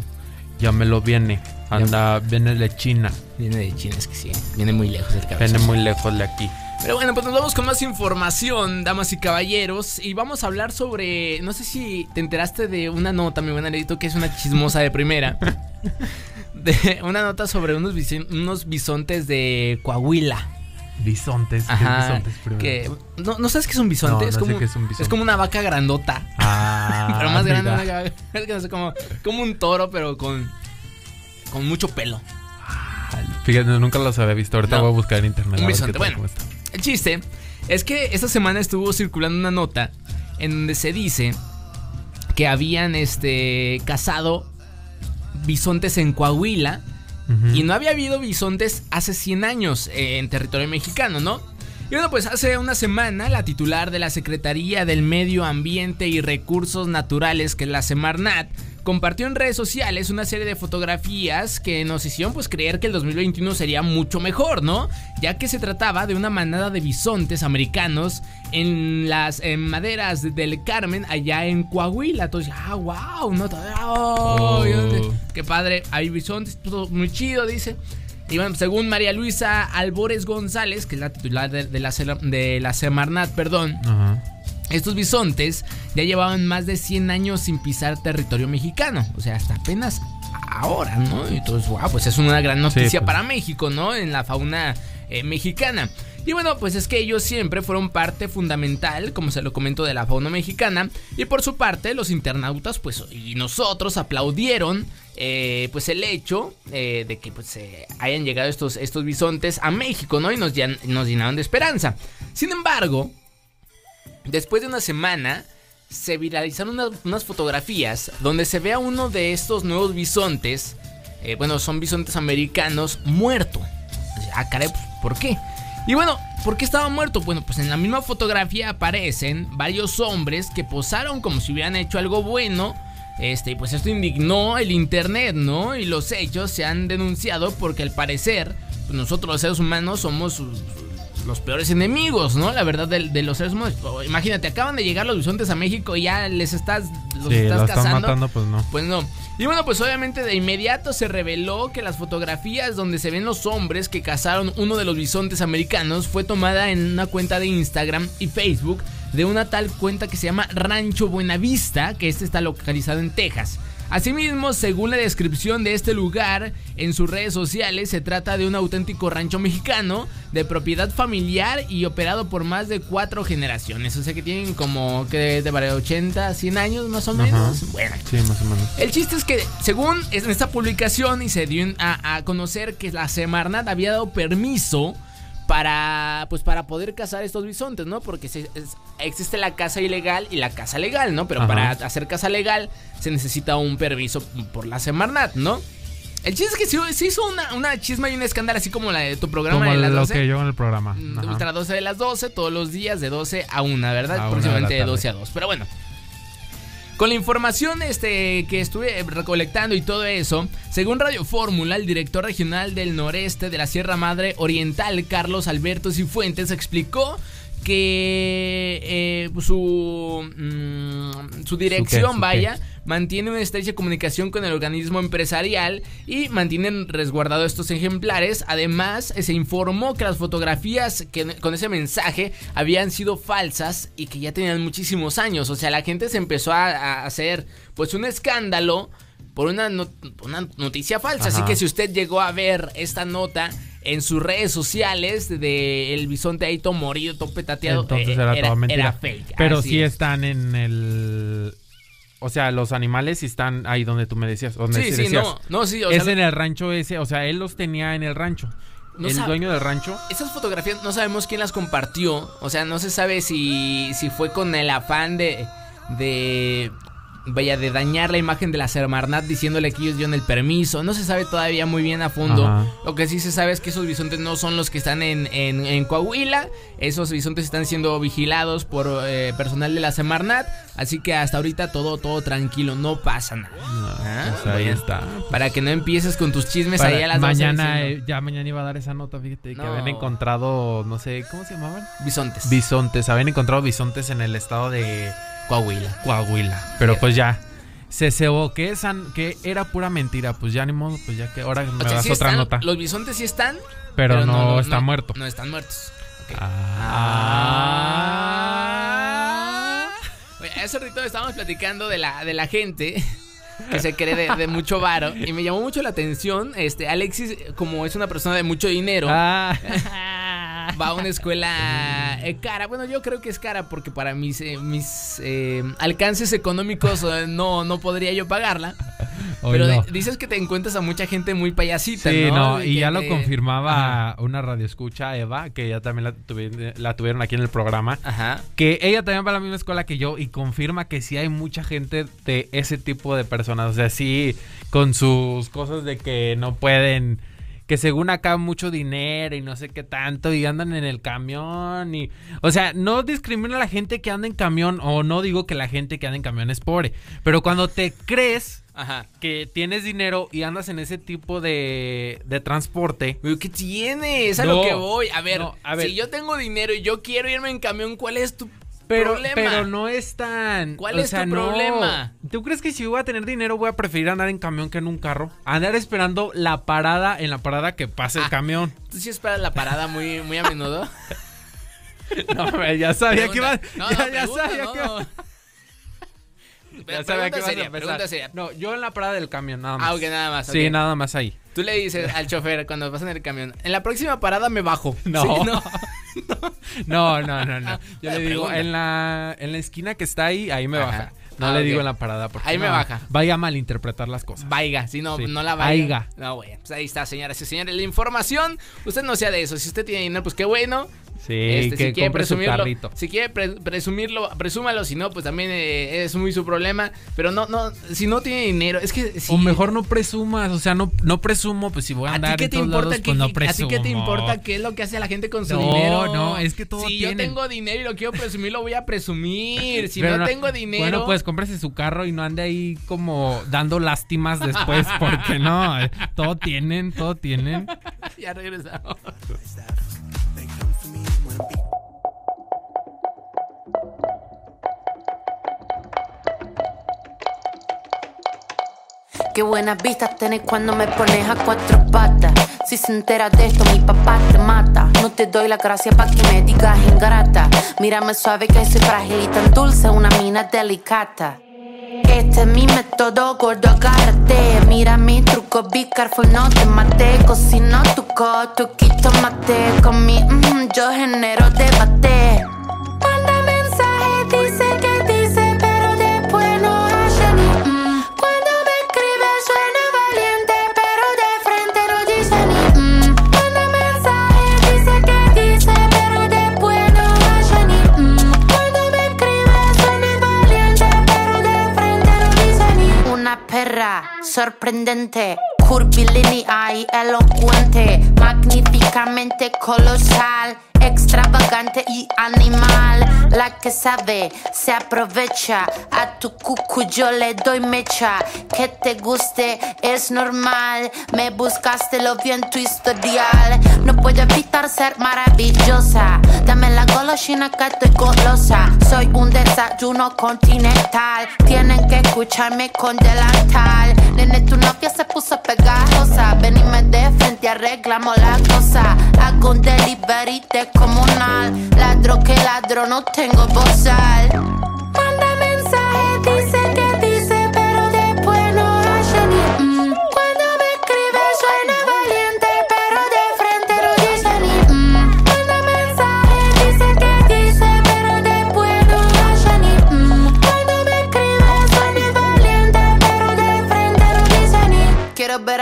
Ya me lo viene. Anda, viene de China. Viene de China, es que sí. Viene muy lejos el cabezón. Viene muy lejos de aquí. Pero bueno, pues nos vamos con más información, damas y caballeros. Y vamos a hablar sobre. No sé si te enteraste de una nota, mi buen Aledito, que es una chismosa de primera. De una nota sobre unos, bison- unos bisontes de Coahuila. Bisontes. ¿qué bisontes que, ¿no, ¿No sabes qué es un bisonte? No, es, no como, qué es un bisonte. es como una vaca grandota. Ah, pero más mira. grande. Es que no sé, como, como un toro, pero con, con mucho pelo. Fíjate, nunca los había visto. Ahorita voy a buscar en internet. Un bisonte. Bueno, el chiste es que esta semana estuvo circulando una nota en donde se dice que habían este cazado bisontes en Coahuila y no había habido bisontes hace 100 años eh, en territorio mexicano, ¿no? Y bueno, pues hace una semana la titular de la Secretaría del Medio Ambiente y Recursos Naturales, que es la Semarnat, compartió en redes sociales una serie de fotografías que nos hicieron pues creer que el 2021 sería mucho mejor, ¿no? Ya que se trataba de una manada de bisontes americanos en las en maderas del Carmen allá en Coahuila. Entonces, ah, wow, no, oh, Oh. qué padre, hay bisontes, todo muy chido, dice. Y bueno, según María Luisa Albores González, que es la titular de, de la, de la Semarnat, perdón, Ajá. Estos bisontes ya llevaban más de 100 años sin pisar territorio mexicano. O sea, hasta apenas ahora, ¿no? Entonces, wow, pues es una gran noticia pues. para México, ¿no? En la fauna eh, mexicana. Y bueno, pues es que ellos siempre fueron parte fundamental, como se lo comento, de la fauna mexicana. Y por su parte, los internautas, pues, y nosotros aplaudieron, eh, pues, el hecho eh, de que, pues, eh, hayan llegado estos, estos bisontes a México, ¿no? Y nos llenaron de esperanza. Sin embargo, Después de una semana, se viralizaron unas, fotografías donde se ve a uno de estos nuevos bisontes. eh, bueno, son bisontes americanos muerto. Ah, caray, pues, ¿por qué? Y bueno, ¿por qué estaba muerto? Bueno, pues en la misma fotografía aparecen varios hombres que posaron como si hubieran hecho algo bueno. Este, y pues esto indignó el internet, ¿no? Y los hechos se han denunciado porque al parecer, pues nosotros los seres humanos somos los peores enemigos, ¿no? La verdad de, de los seres humanos. Imagínate, acaban de llegar los bisontes a México y ya les estás, los Sí, estás lo están cazando. matando, pues no. Pues no. Y bueno, pues obviamente de inmediato se reveló que las fotografías donde se ven los hombres que cazaron uno de los bisontes americanos fue tomada en una cuenta de Instagram y Facebook de una tal cuenta que se llama Rancho Buenavista, que este está localizado en Texas. Asimismo, según la descripción de este lugar en sus redes sociales, se trata de un auténtico rancho mexicano de propiedad familiar y operado por más de cuatro generaciones. O sea que tienen como que de varios 80, 100 años más o Ajá. menos. Bueno, Sí, más o menos. el chiste es que, según en esta publicación, y se dio a conocer que la Semarnat había dado permiso para pues para poder cazar estos bisontes, ¿no? Porque se- es- existe la caza ilegal y la caza legal, ¿no? Pero Ajá. para hacer caza legal se necesita un permiso por la Semarnat, ¿no? El chiste es que se, hizo una, una chisma y un escándalo así como la de tu programa Como de las lo 12. que yo en el programa. Mm, Ajá. Ultra 12 de las 12, todos los días de 12 a 1, ¿verdad? A una Próximamente de de, la 12 a 2. Pero bueno. Con la información este, que estuve recolectando y todo eso, según Radio Fórmula, el director regional del noreste de la Sierra Madre Oriental, Carlos Alberto Cifuentes, explicó que eh, su, mm, su dirección, ¿Su qué? vaya, mantiene una estrecha comunicación con el organismo empresarial y mantienen resguardados estos ejemplares. Además, se informó que las fotografías que con ese mensaje habían sido falsas y que ya tenían muchísimos años. O sea, la gente se empezó a, a hacer pues un escándalo por una, no- una noticia falsa. Así que si usted llegó a ver esta nota en sus redes sociales de el bisonte ahí todo morido, todo petateado, Entonces eh, era, todo era fake. Pero sí es. están en el. O sea, los animales están ahí donde tú me decías. Donde Sí, sí decías. no, no, sí, o es sea, en el rancho ese. O sea, él los tenía en el rancho. No el dueño del rancho. Esas fotografías no sabemos quién las compartió. O sea, no se sabe si, si fue con el afán de. de. Vaya, de dañar la imagen de la Semarnat diciéndole que ellos dieron el permiso. No se sabe todavía muy bien a fondo. Ajá. Lo que sí se sabe es que esos bisontes no son los que están en, en- en Coahuila. Esos bisontes están siendo vigilados por eh, personal de la Semarnat. Así que hasta ahorita todo, todo tranquilo, no pasa nada. Ah, pues ahí bueno. está. Para que no empieces con tus chismes Para- ahí a las 12 mañana, eh, ya mañana iba a dar esa nota, fíjate, que habían encontrado, no sé, ¿cómo se llamaban? Bisontes. Bisontes, habían encontrado bisontes en el estado de Coahuila. Coahuila. Pero pues ya, se cebó que, esa, que era pura mentira, pues ya ni modo, pues ya que ahora me O sea, das sí otra están- nota. Los bisontes sí están. Pero no está muerto. No están muertos. Ok. Ah. Oye, hace ratito estábamos platicando de la, de la gente que se cree de, de mucho varo. Y me llamó mucho la atención. Este, Alexis, como es una persona de mucho dinero. Ah. Va a una escuela eh, cara. Bueno, yo creo que es cara porque para mis, eh, mis eh, alcances económicos eh, no, no podría yo pagarla. Hoy Pero no. dices que te encuentras a mucha gente muy payasita, Sí, ¿no? no, y ya lo confirmaba una radioescucha, Eva, que ya también la, tuvi- la tuvieron aquí en el programa. Ajá. Que ella también va a la misma escuela que yo y confirma que sí hay mucha gente de ese tipo de personas. O sea, sí, con sus cosas de que no pueden. Que según acá mucho dinero y no sé qué tanto y andan en el camión y... O sea, no discrimino a la gente que anda en camión o no digo que la gente que anda en camión es pobre. Pero cuando te crees Ajá. que tienes dinero y andas en ese tipo de, de transporte... ¿Qué tienes? A No, lo que voy. A ver, no, a ver. si yo tengo dinero y yo quiero irme en camión, ¿cuál es tu Pero, problema? pero no es tan. ¿Cuál o es sea, tu no. problema? ¿Tú crees que si voy a tener dinero voy a preferir andar en camión que en un carro? Andar esperando la parada en la parada que pase el camión. ¿Tú sí esperas la parada muy, muy a menudo? No, ya sabía que iba. No, ya, no, ya pregunta, sabía que iba. Ya sabía que a empezar. No, yo en la parada del camión, nada más. Ah, ok, nada más. Sí, nada más ahí. Tú le dices al chofer cuando vas en el camión, en la próxima parada me bajo. No. Sí, no. No, no, no, no. Yo Ah, le digo, en la, en la esquina que está ahí, ahí me Ajá. baja. No Ah, le digo en la parada porque Ahí me baja. Vaya a malinterpretar las cosas. Vaiga, si no, Sí. no la vaya. Aiga. No, bueno, pues ahí está, señoras y señores. La información, usted no sea de eso. Si usted tiene dinero, pues qué bueno. Sí, Este, que si quiere presumirlo, carrito. si quiere pre- presumirlo, presúmalo, si no, pues también eh, es muy su problema. Pero no, no, si no tiene dinero, es que si O mejor no presumas, o sea, no, no presumo, pues si voy a ¿A ti andar qué en te todos importa lados, qué, pues no ¿A ti presumo. qué te importa qué es lo que hace la gente con su No, dinero? no, es que todo Si yo tienen. tengo dinero y lo quiero presumir, lo voy a presumir. Si Pero no, tengo dinero. Bueno, pues cómprese su carro y no ande ahí como dando lástimas después, porque no, todo tienen, todo tienen. ya regresamos. Qué buenas vistas tenés cuando me pones a cuatro patas. Si se entera de esto, mi papá te mata. No te doy la gracia pa' que me digas ingrata. Mírame suave que soy frágil y tan dulce, una mina delicata. Este es mi método, gordo, agárrate. Mira mi truco, be careful, no te mate. Cocino tu coto, quito mate. Con mi mm, yo genero debate. Sorprendente, curvilínea y elocuente, magníficamente colosal extravagante y animal. La que sabe se aprovecha. A tu cucu yo le doy mecha. Que te guste es normal. Me buscaste, lo vi en tu historial. No puedo evitar ser maravillosa. Dame la golosina que estoy golosa. Soy un desayuno continental. Tienen que escucharme con delantal. Nene, tu novia se puso pegajosa. Venime de frente, arreglamos la cosa. Hago un delivery descomunal. Ladro que ladro, no tengo bozal.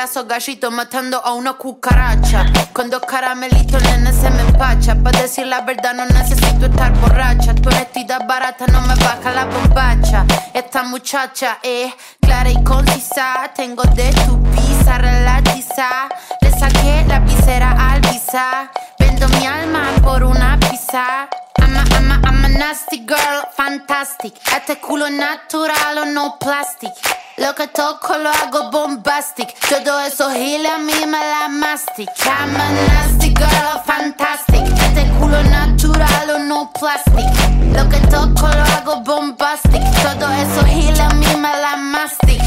Esos gallitos matando a una cucaracha. Con dos caramelitos, se me empacha. Para decir la verdad, no necesito estar borracha. Tu honestidad barata no me baja la bombacha. Esta muchacha es clara y concisa. Tengo de tu pizza relatiza. Le saqué la visera al visa. Vendo mi alma por una pizza. I'm a, I'm a, I'm a nasty girl, fantastic. Este culo natural o no plastic. Lo que toco lo hago bombastic. Todo eso giles a mí me la mastic. I'm a nasty girl, fantastic. Este culo natural o no plastic. Lo que toco lo hago bombastic. Todo eso giles a mí me la mastic.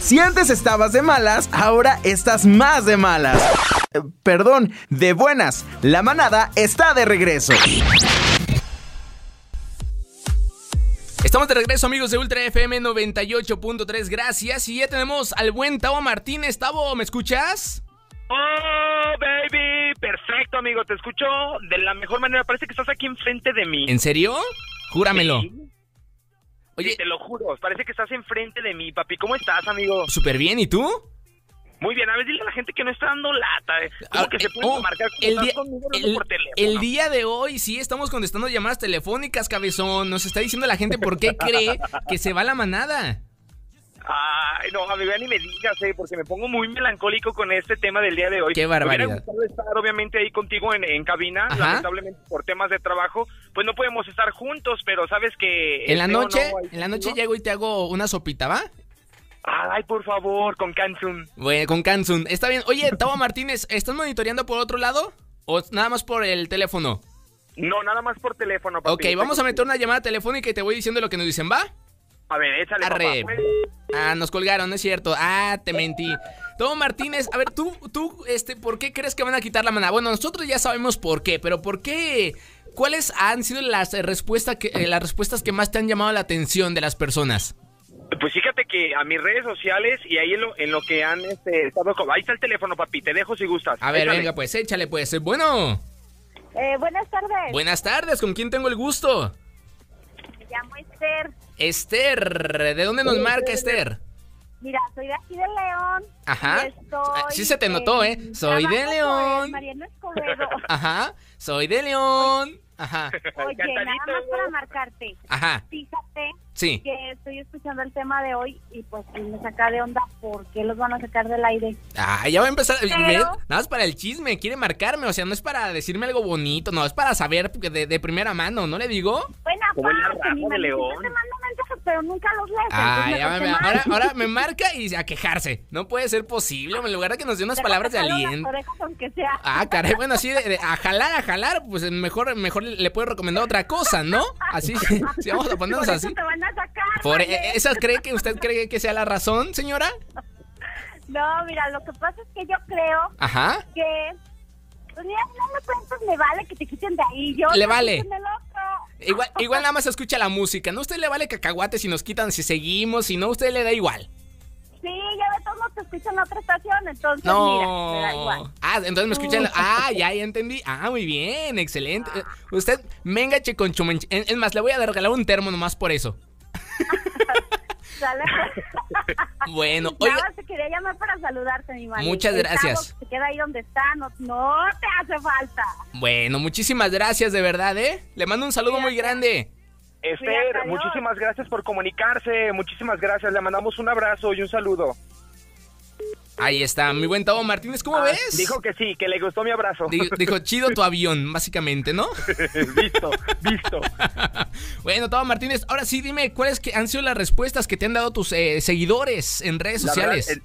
Si antes estabas de malas, ahora estás más de malas. Eh, Perdón, de buenas. La manada está de regreso. Estamos de regreso, amigos de Ultra FM 98.3. Gracias. Y ya tenemos al buen Tavo Martínez. Tavo, ¿me escuchas? Oh, baby, perfecto, amigo, te escucho de la mejor manera. Parece que estás aquí enfrente de mí. ¿En serio? Júramelo. Oye, te lo juro, parece que estás enfrente de mí, papi. ¿Cómo estás, amigo? Súper bien, ¿y tú? Muy bien, a ver, dile a la gente que no está dando lata. eh. Como Ah, que se eh, pueden oh, marcar el día- conmigo, no el- por teléfono. El día de hoy sí estamos contestando llamadas telefónicas, cabezón. Nos está diciendo la gente por qué cree que se va la manada. Ay, no, amigo, ya ni me digas, eh, porque me pongo muy melancólico con este tema del día de hoy. Qué Me hubiera barbaridad. gustado estar, obviamente, ahí contigo en, en cabina. Ajá. Lamentablemente, por temas de trabajo, pues no podemos estar juntos, pero sabes que... En la este, noche, no, en la noche llego y te hago una sopita, ¿va? Ay, por favor, con Kansun. Bueno, con Kansun. Está bien. Oye, Tavo Martínez, ¿estás monitoreando por otro lado? ¿O nada más por el teléfono? No, nada más por teléfono, papi. Ok, vamos a meter una llamada telefónica y te voy diciendo lo que nos dicen, ¿va? A ver, échale, Arre. papá. Ah, nos colgaron, no es cierto. Ah, te mentí. Tavo Martínez, a ver, tú, tú, este, ¿por qué crees que van a quitar la manada? Bueno, nosotros ya sabemos por qué, pero ¿por qué? ¿Cuáles han sido las eh, respuestas que, eh, las respuestas que más te han llamado la atención de las personas? Pues fíjate que a mis redes sociales y ahí en lo, en lo que han este, estado... Ahí está el teléfono, papi, te dejo si gustas. A ver, Échale. venga, pues, échale, pues. Bueno, Eh, buenas tardes. buenas tardes, ¿con quién tengo el gusto? Me llamo Esther. Esther, ¿de dónde nos marca Esther? Mira, soy de aquí de León. Ajá. estoy sí se te notó, ¿eh? Soy de León. Mariano Escobedo. Ajá, soy de León. Ajá. Oye, nada más para marcarte. Ajá. Fíjate Sí. que estoy escuchando el tema de hoy y pues me saca de onda por qué los van a sacar del aire. Ah, ya va a empezar. Pero- ¿ves? Nada más para el chisme, quiere marcarme. O sea, no es para decirme algo bonito, no, es para saber de, de primera mano, ¿no le digo? Buena parte, mi te mando mensajes, pero nunca los lees. Ah, entonces ya me me- parece ahora, ahora me marca y a quejarse. No puede ser posible, en lugar de que nos dé unas palabras de aliento. sea. Ah, caray, bueno, así de, de- a jalar, a jalar, pues mejor, mejor le puedo recomendar otra cosa, ¿no? Así, si vamos a ponernos Por eso así. te van a sacar. Por, eh, ¿Esa cree que usted cree que sea la razón, señora? No, mira, lo que pasa es que yo creo Ajá. que... Pues no me cuentes, me vale que te quiten de ahí. Yo Le no vale. Igual, igual nada más escucha la música, ¿no? Usted le vale cacahuate si nos quitan, si seguimos, si no, usted le da igual. Sí, ya de todos modos te escucho en otra estación, entonces mira, me da igual. No. Ah, entonces me escuchan. Ah, ya, ya entendí. Ah, muy bien, excelente. Eh, Usted, mengache con chumenche. Es es más, le voy a regalar un termo nomás por eso. Sale. Bueno, Nada oiga. te quería llamar para saludarte, mi madre. Muchas El gracias. Se queda ahí donde está, no, no te hace falta. Bueno, muchísimas gracias, de verdad, ¿eh? Le mando un saludo muy grande. Esther, muchísimas gracias por comunicarse, muchísimas gracias, le mandamos un abrazo y un saludo. Ahí está, mi buen Tavo Martínez, ¿cómo Ah, ves? Dijo que sí, que le gustó mi abrazo. Di- Dijo, chido tu avión, básicamente, ¿no? visto, visto. Bueno, Tavo Martínez, ahora sí dime, ¿cuáles que han sido las respuestas que te han dado tus eh, seguidores en redes La verdad, sociales? eh,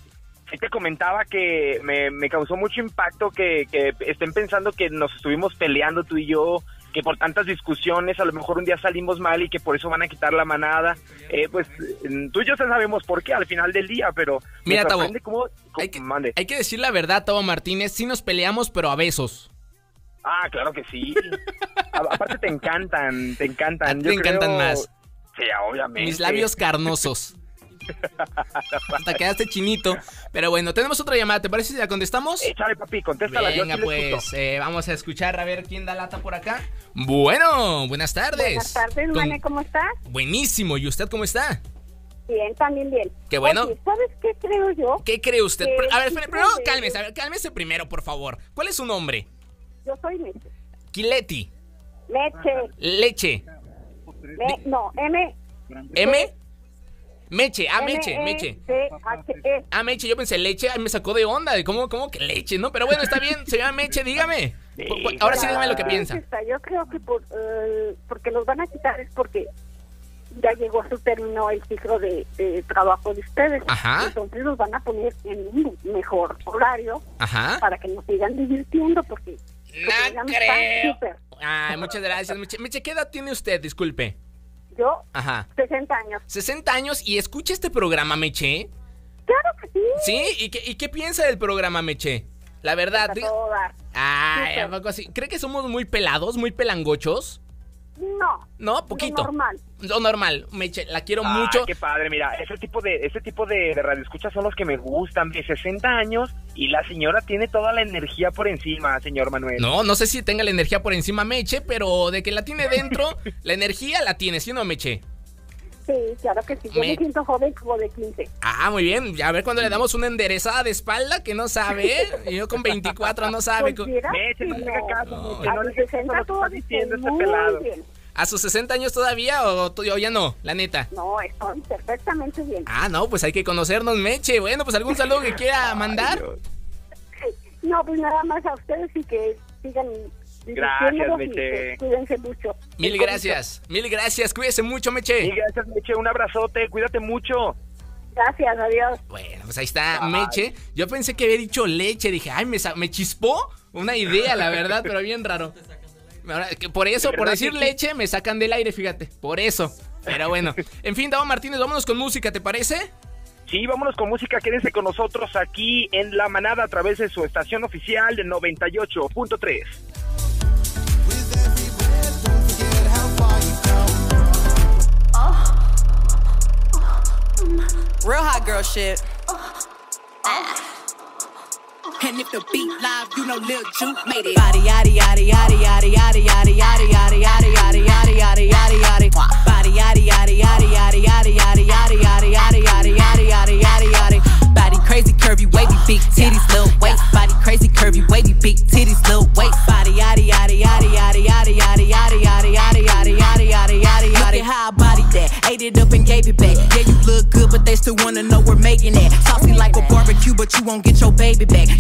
sí te comentaba que me, me causó mucho impacto que, que estén pensando que nos estuvimos peleando tú y yo, que por tantas discusiones a lo mejor un día salimos mal y que por eso van a quitar la manada. Eh, pues eh, tú y yo ya sabemos por qué al final del día, pero Mira, me cómo, cómo- hay que, mande. hay que decir la verdad, Tavo Martínez, sí nos peleamos, pero a besos. Ah, claro que sí. A- aparte te encantan, te encantan. Yo te encantan más. Sí, obviamente. Mis labios carnosos. Hasta quedaste chinito. Pero bueno, tenemos otra llamada. ¿Te parece si la contestamos? Échale, papi, contéstala. Venga, pues, eh, vamos a escuchar a ver quién da lata por acá. Bueno, buenas tardes. Buenas tardes, Con- Mane, ¿cómo estás? Buenísimo. ¿Y usted cómo está? Bien, también bien. Qué bueno. Oye, ¿sabes qué creo yo? ¿Qué cree usted? Que A ver, primero puede. cálmese, a ver, cálmese primero, por favor. ¿Cuál es su nombre? Yo soy Meche. Kileti. Meche. Leche. Me- no, M. ¿M? Meche, ah, Meche, E, Meche. H, E. Ah, Meche, yo pensé leche, ay, me sacó de onda, de cómo, cómo que leche, ¿no? Pero bueno, está bien, se llama Meche, dígame. Ahora sí dígame lo que piensa. Yo creo que por, eh, porque los van a quitar es porque ya llegó a su término el ciclo de, de trabajo de ustedes. Ajá. Entonces los van a poner en un mejor horario Ajá. para que nos sigan divirtiendo porque... No ya me creo. Ay, muchas gracias, Meche. Meche, ¿qué edad tiene usted? Disculpe. Yo, Ajá. 60 años. 60 años y escucha este programa, Meche. Claro que sí. ¿Sí? ¿Y qué, y qué piensa del programa, Meche? La verdad. A diga- todo dar. Ay, ¿a poco así? ¿Cree que somos muy pelados, muy pelangochos? No. No, poquito. Lo normal. Lo normal. Meche, la quiero Ah, mucho. qué padre, mira, ese tipo de ese tipo de, de radioescuchas son los que me gustan, de 60 años y la señora tiene toda la energía por encima, señor Manuel. No, no sé si tenga la energía por encima Meche, pero de que la tiene dentro, la energía la tiene, ¿sí o no, Meche? Sí, claro que sí. Yo Me- me siento joven como de 15. Ah, muy bien. A ver cuando le damos una enderezada de espalda que no sabe. Y yo con 24 no sabe. Pues mira, Meche, no sí, le haga no. caso, No, Meche, A no le mis haga caso 60 a lo que está todavía diciendo estoy este pelado. muy bien. ¿A sus 60 años todavía o, o ya no? La neta. No, estoy perfectamente bien. Ah, no, pues hay que conocernos, Meche. Bueno, pues algún saludo que quiera mandar. No, pues nada más a ustedes y que sigan Gracias, Meche. Cuídense mucho. Mil gracias, mil gracias. Cuídese mucho, Meche. Sí, gracias, Meche, un abrazote, cuídate mucho. Gracias, adiós. Bueno, pues ahí está Bye. Meche. Yo pensé que había dicho leche. Dije, ay, me, me chispó una idea, la verdad, pero bien raro. Por eso, por decir leche, me sacan del aire, fíjate. Por eso. Pero bueno. En fin, Davo Martínez, vámonos con música, ¿te parece? Sí, vámonos con música, quédense con nosotros aquí en La Manada a través de su estación oficial de 98.3. Real hot girl shit. And if the beat live, you know Lil Juke made it. Body yaddy yaddy yaddy yaddy yaddy yaddy yaddy yaddy yaddy yaddy yaddy yaddy yaddy yaddy. Body yaddy yaddy yaddy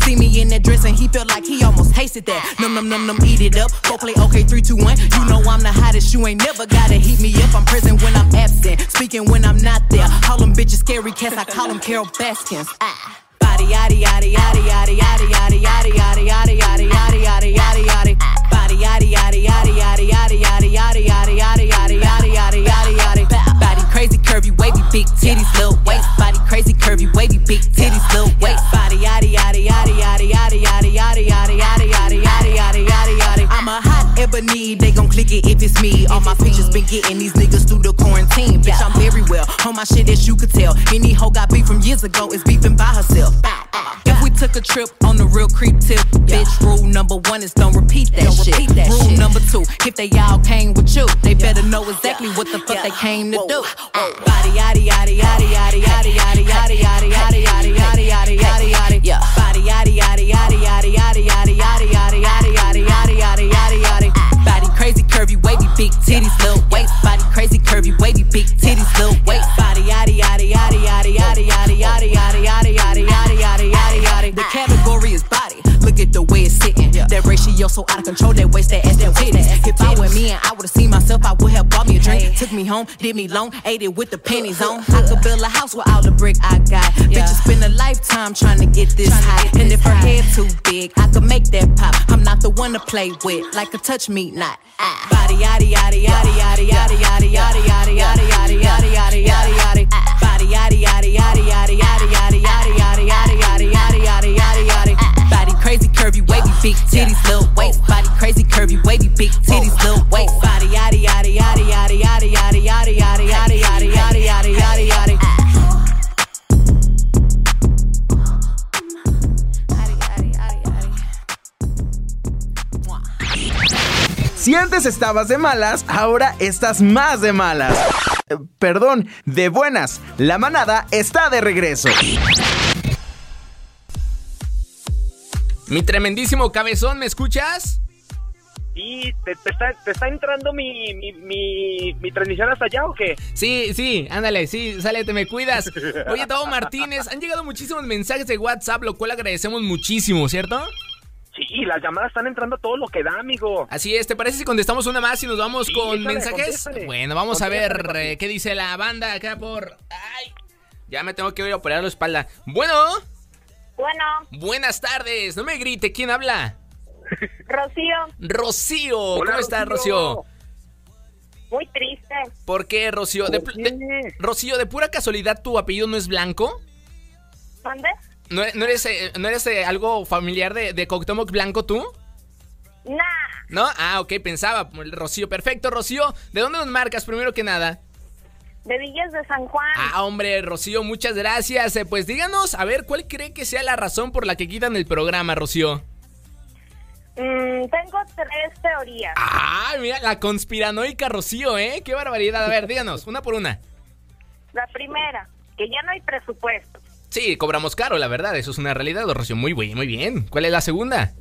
See me in that dress and he felt like he almost tasted that. Num num num num, eat it up. Go play okay, three, two, one. You know I'm the hottest. You ain't never gotta heat me up. I'm present when I'm absent, speaking when I'm not there. Call them bitches scary cats. I call them Carol Baskins. Ah. Body yaddy yaddy yaddy yaddy yaddy yaddy yaddy yaddy yaddy yaddy yaddy yaddy yaddy yaddy. Body yaddy yaddy yaddy yaddy yaddy yaddy yaddy curvy wavy big titties little waist. Body crazy curvy wavy big titties little waist. Body yaddy yaddy yaddy yaddy yaddy yaddy yaddy yaddy hot ebony, they gon' click it if it's me. All my pictures been getting these niggas through the quarantine. Bitch, I'm very well on my shit as you could tell. Any hoe got beef from years ago is beefing by herself. If we took a trip on the real creep tip, bitch, rule number one is don't repeat that shit. rule number two, if they all came with you, they better know exactly what the fuck they came to do. Body yaddy yaddy yaddy yaddy yaddy yaddy yaddy yaddy yaddy yaddy yaddy yaddy yaddy yaddy. Yaddy curvy wavy big titties little waist. Body crazy curvy wavy big titties little waist. Body yaddy yaddy yaddy yaddy yaddy yaddy yaddy yaddy yaddy yaddy yaddy yaddy yaddy yaddy. The category is body. Look at the way it's sitting. That ratio so out of control. That waist, that ass, that titties. If I were me and I would've myself, I would have bought me a drink. Hey. Took me home, did me long, ate it with the pennies on. I could build a house with all the brick I got. Yeah. Bitch, spend a lifetime trying to get this trying high. Get this and if high. her head too big, I could make that pop. I'm not the one to play with, like a touch me not. Ah. Body, yaddy, yaddy, yaddy, yaddy, yaddy, yaddy, yaddy. Estabas de malas, ahora estás más de malas. Eh, Perdón, de buenas. La manada está de regreso. Mi tremendísimo cabezón, ¿me escuchas? ¿Y te, te está, te está entrando mi, mi, mi, mi transmisión hasta allá o qué? Sí, sí, ándale, sí, sale, te me cuidas. Oye, Tavo Martínez, han llegado muchísimos mensajes de WhatsApp, lo cual agradecemos muchísimo, ¿cierto? Sí, las llamadas están entrando a todo lo que da, amigo. Así es, ¿te parece si contestamos una más y nos vamos Sí, con échale, mensajes? contéstale. Bueno, vamos a ver Contéstale, eh, qué dice la banda acá por... ¡Ay! Ya me tengo que ir a operar la espalda. Bueno, Bueno, buenas tardes, no me grite, ¿quién habla? Rocío, Rocío, Hola, ¿cómo estás, Rocío. Rocío? muy triste. ¿Por qué, Rocío? De, de- Rocío, ¿de pura casualidad tu apellido no es blanco? ¿Dónde? ¿No, no eres, eh, ¿no eres eh, algo familiar de, de Blanco tú? Nah, ¿No? Ah, ok, pensaba. Rocío, perfecto, Rocío. ¿De dónde nos marcas primero que nada? de Villas de San Juan. Ah, hombre, Rocío, muchas gracias. Eh, pues díganos, a ver, ¿cuál cree que sea la razón por la que quitan el programa, Rocío? Mm, tengo tres teorías. Ah, mira, la conspiranoica Rocío, ¿eh? Qué barbaridad. A ver, díganos, una por una. La primera, que ya no hay presupuesto. Sí, cobramos caro, la verdad, eso es una realidad, Rocío. Muy bien, muy bien. ¿Cuál es la segunda?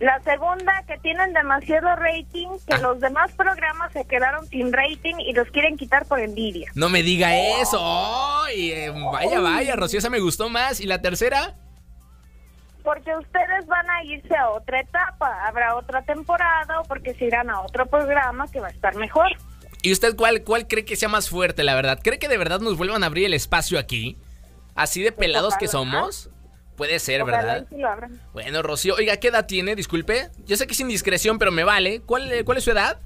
La segunda, que tienen demasiado rating, que los demás programas se quedaron sin rating y los quieren quitar por envidia. No me diga eso. Ay, eh, vaya, vaya, Rocío, esa me gustó más. ¿Y la tercera? Porque ustedes van a irse a otra etapa, habrá otra temporada o porque se irán a otro programa que va a estar mejor. ¿Y usted cuál, cuál cree que sea más fuerte, la verdad? ¿Cree que de verdad nos vuelvan a abrir el espacio aquí? ¿Así de pelados que somos? Puede ser, ¿verdad? Bueno, Rocío, oiga, ¿qué edad tiene? Disculpe. Yo sé que es indiscreción, pero me vale. ¿Cuál, eh, cuál es su edad?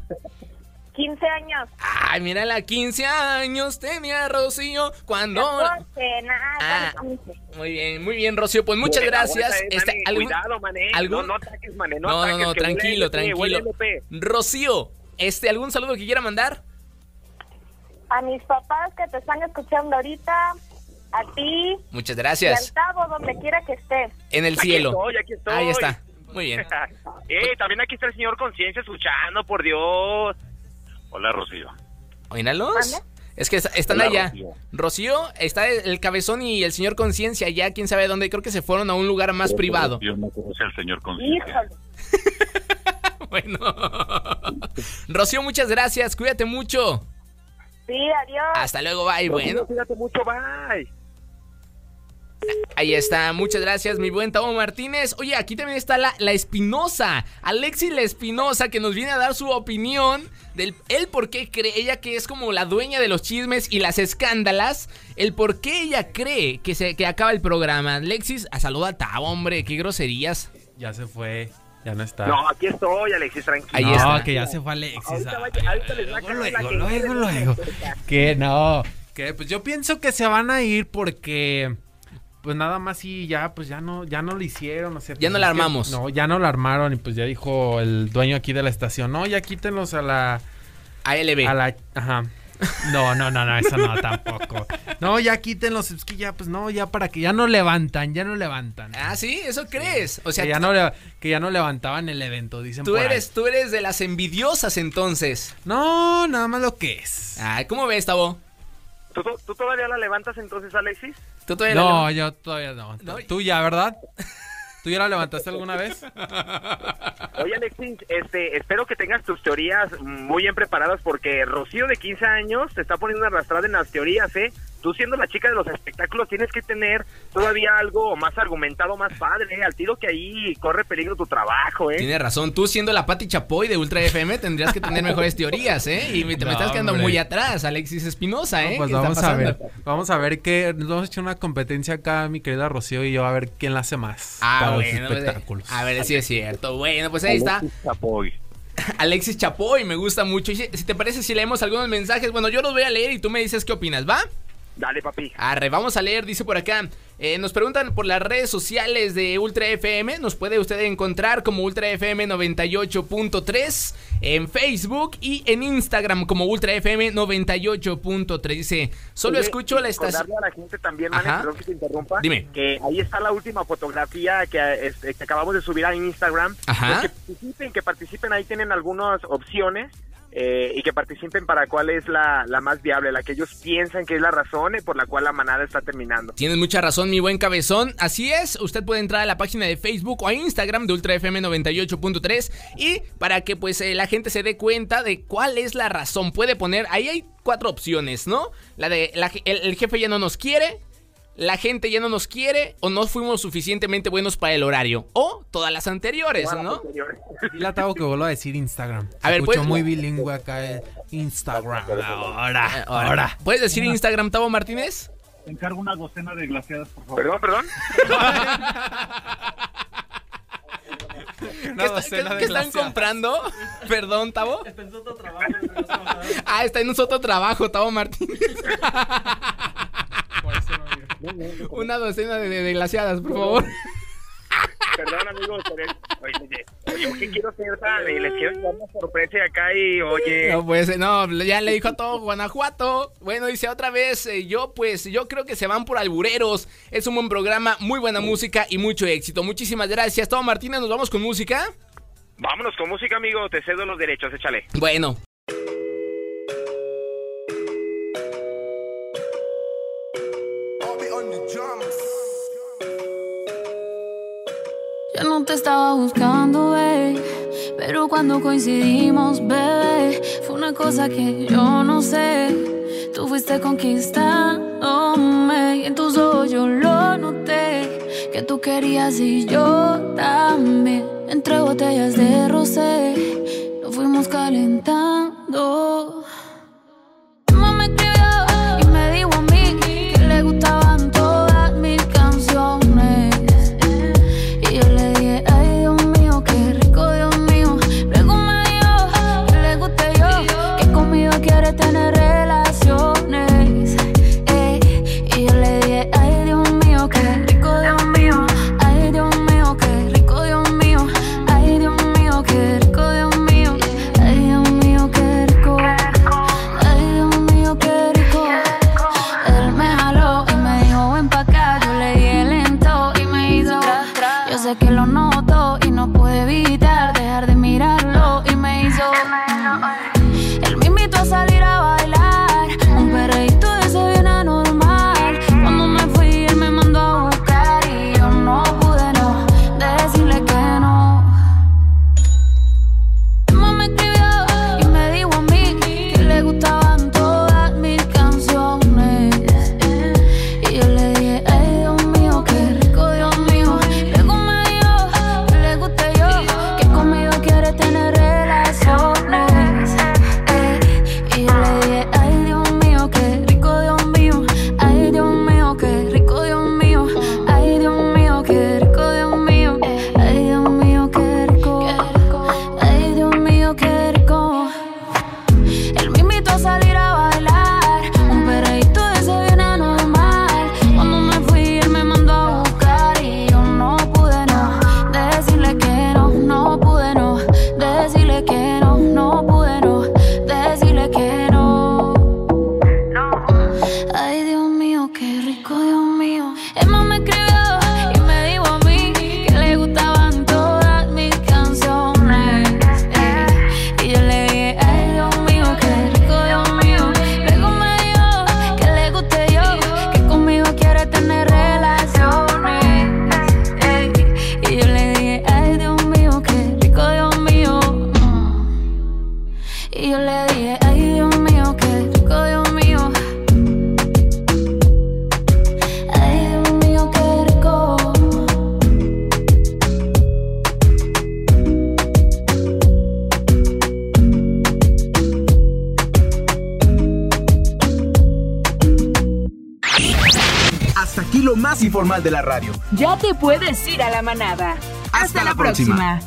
15 años. Ay, mírala, 15 años tenía Rocío cuando... 14, nada, Ah. 15. Muy bien, muy bien, Rocío. Pues muchas gracias. Este, mané, ¿algún- Cuidado, mané. algún- No, no ataques, mané. No, ataques, tranquilo, tranquilo. Rocío, este, ¿algún saludo que quiera mandar? A mis papás que te están escuchando ahorita, a ti Muchas y al gracias. Tavo, donde quiera que esté. En el Aquí cielo. estoy, aquí estoy. Ahí está. Muy bien. eh, también aquí está el señor Conciencia escuchando, por Dios. Hola, Rocío. Oínalos. Es que est- están Hola, allá. Rocío. Rocío, está el cabezón y el señor Conciencia allá, quién sabe dónde. Creo que se fueron a un lugar más privado. Yo no conocí al señor Conciencia. Bueno. Rocío, muchas gracias. Cuídate mucho. Sí, adiós. Hasta luego, bye. Bueno, Cuídate mucho, bye. Ahí está. Muchas gracias, mi buen Tavo Martínez. Oye, aquí también está la, la Espinosa. Alexis La Espinosa, que nos viene a dar su opinión del el por qué cree ella que es como la dueña de los chismes y las escándalas. El por qué ella cree que se que acaba el programa. Alexis, a saluda a Tavo, hombre. Qué groserías. Ya se fue. Ya no está. No, aquí estoy, Alexis, tranquilo. Ahí no, está. que ya se fue Alexis. Ahorita, Ay, vaya- ahorita les va a caer la luego, luego, no luego. Que no. Que pues yo pienso que se van a ir porque pues nada más y ya pues ya no ya no lo hicieron, o sea, Ya no pues, la que- armamos. no, ya no la armaron y pues ya dijo el dueño aquí de la estación, "No, ya quítenlos a la ALB. a la ajá. No, no, no, no, eso no tampoco. No, ya quítenlos, es que ya pues no, ya para que ya no levantan, ya no levantan. Ah, sí, eso crees. O sea, que ya no que ya no levantaban el evento, dicen tú por ahí. eres, tú eres de las envidiosas entonces. No, nada más lo que es. Ay, ¿cómo ves, Tavo? ¿Tú, tú- todavía la levantas entonces, Alexis? ¿Tú todavía la No, levantas? yo todavía no. No. Tú ya, ¿verdad? ¿Tú ya la levantaste alguna vez? Oye, Alexis, este, espero que tengas tus teorías muy bien preparadas porque Rocío de 15 años te está poniendo una arrastrada en las teorías, ¿eh? Tú siendo la chica de los espectáculos tienes que tener todavía algo más argumentado, más padre, ¿eh? Al tiro que ahí corre peligro tu trabajo, ¿eh? Tienes razón, tú siendo la Pati Chapoy de Ultra FM tendrías que tener mejores teorías, ¿eh? Y me, te me estás quedando hombre. muy atrás, Alexis Espinosa, ¿eh? No, pues ¿Qué está vamos a ver. Vamos a ver qué. Nos vamos a echar una competencia acá, mi querida Rocío y yo, a ver quién la hace más. Ah, para bueno, los pues, espectáculos. a ver si es cierto. Bueno, pues ahí está. Alexis Chapoy. Alexis Chapoy, me gusta mucho. Y si, si te parece, si leemos algunos mensajes, bueno, yo los voy a leer y tú me dices qué opinas, ¿va? Dale, papi. Arre, vamos a leer, dice por acá. eh, nos preguntan por las redes sociales de Ultra FM. Nos puede usted encontrar como Ultra FM 98.3 en Facebook y en Instagram como Ultra FM 98.3. Dice, solo Oye, escucho la estación. a la gente también, perdón que te interrumpa. Dime. Que ahí está la última fotografía que, este, que acabamos de subir a Instagram. Ajá. Pues que participen, que participen, ahí tienen algunas opciones. Eh, y que participen para cuál es la, la más viable, la que ellos piensan que es la razón por la cual la manada está terminando. Tienes mucha razón, mi buen cabezón. Así es, usted puede entrar a la página de Facebook o a Instagram de Ultra FM 98.3 y para que pues eh, la gente se dé cuenta de cuál es la razón, puede poner, ahí hay cuatro opciones, ¿no? La de la el jefe ya no nos quiere, la gente ya no nos quiere o no fuimos suficientemente buenos para el horario o todas las anteriores, ¿no? Dile a Tavo que vuelva a decir Instagram. A ver, pues- muy bilingüe acá. eh, Instagram. Ahora, ahora. ¿Puedes decir Instagram, Tavo Martínez? Te encargo una docena de glaseadas, por favor. Perdón, perdón. ¿Qué, está- qué- qué están comprando? Perdón, Tavo. Ah, está en un otro trabajo, Tavo Martínez. Una docena de, de, de glaseadas, por favor. Perdón, amigos, pero oye, oye, oye, quiero ser tan- y les quiero dar una sorpresa acá y oye. No, pues, no, ya le dijo a todo Guanajuato. Bueno, dice otra vez, eh, yo pues, yo creo que se van por albureros. Es un buen programa, muy buena música y mucho éxito. Muchísimas gracias, Tavo Martínez. Nos vamos con música. Vámonos con música, amigo, te cedo los derechos, échale. Bueno. No te estaba buscando, bebé. Pero cuando coincidimos, bebé, fue una cosa que yo no sé. Tú fuiste conquistándome y en tus ojos yo lo noté. Que tú querías y yo también. Entre botellas de rosé, nos fuimos calentando. Me hizo. De la radio. Ya te puedes ir a la manada. Hasta, Hasta la próxima.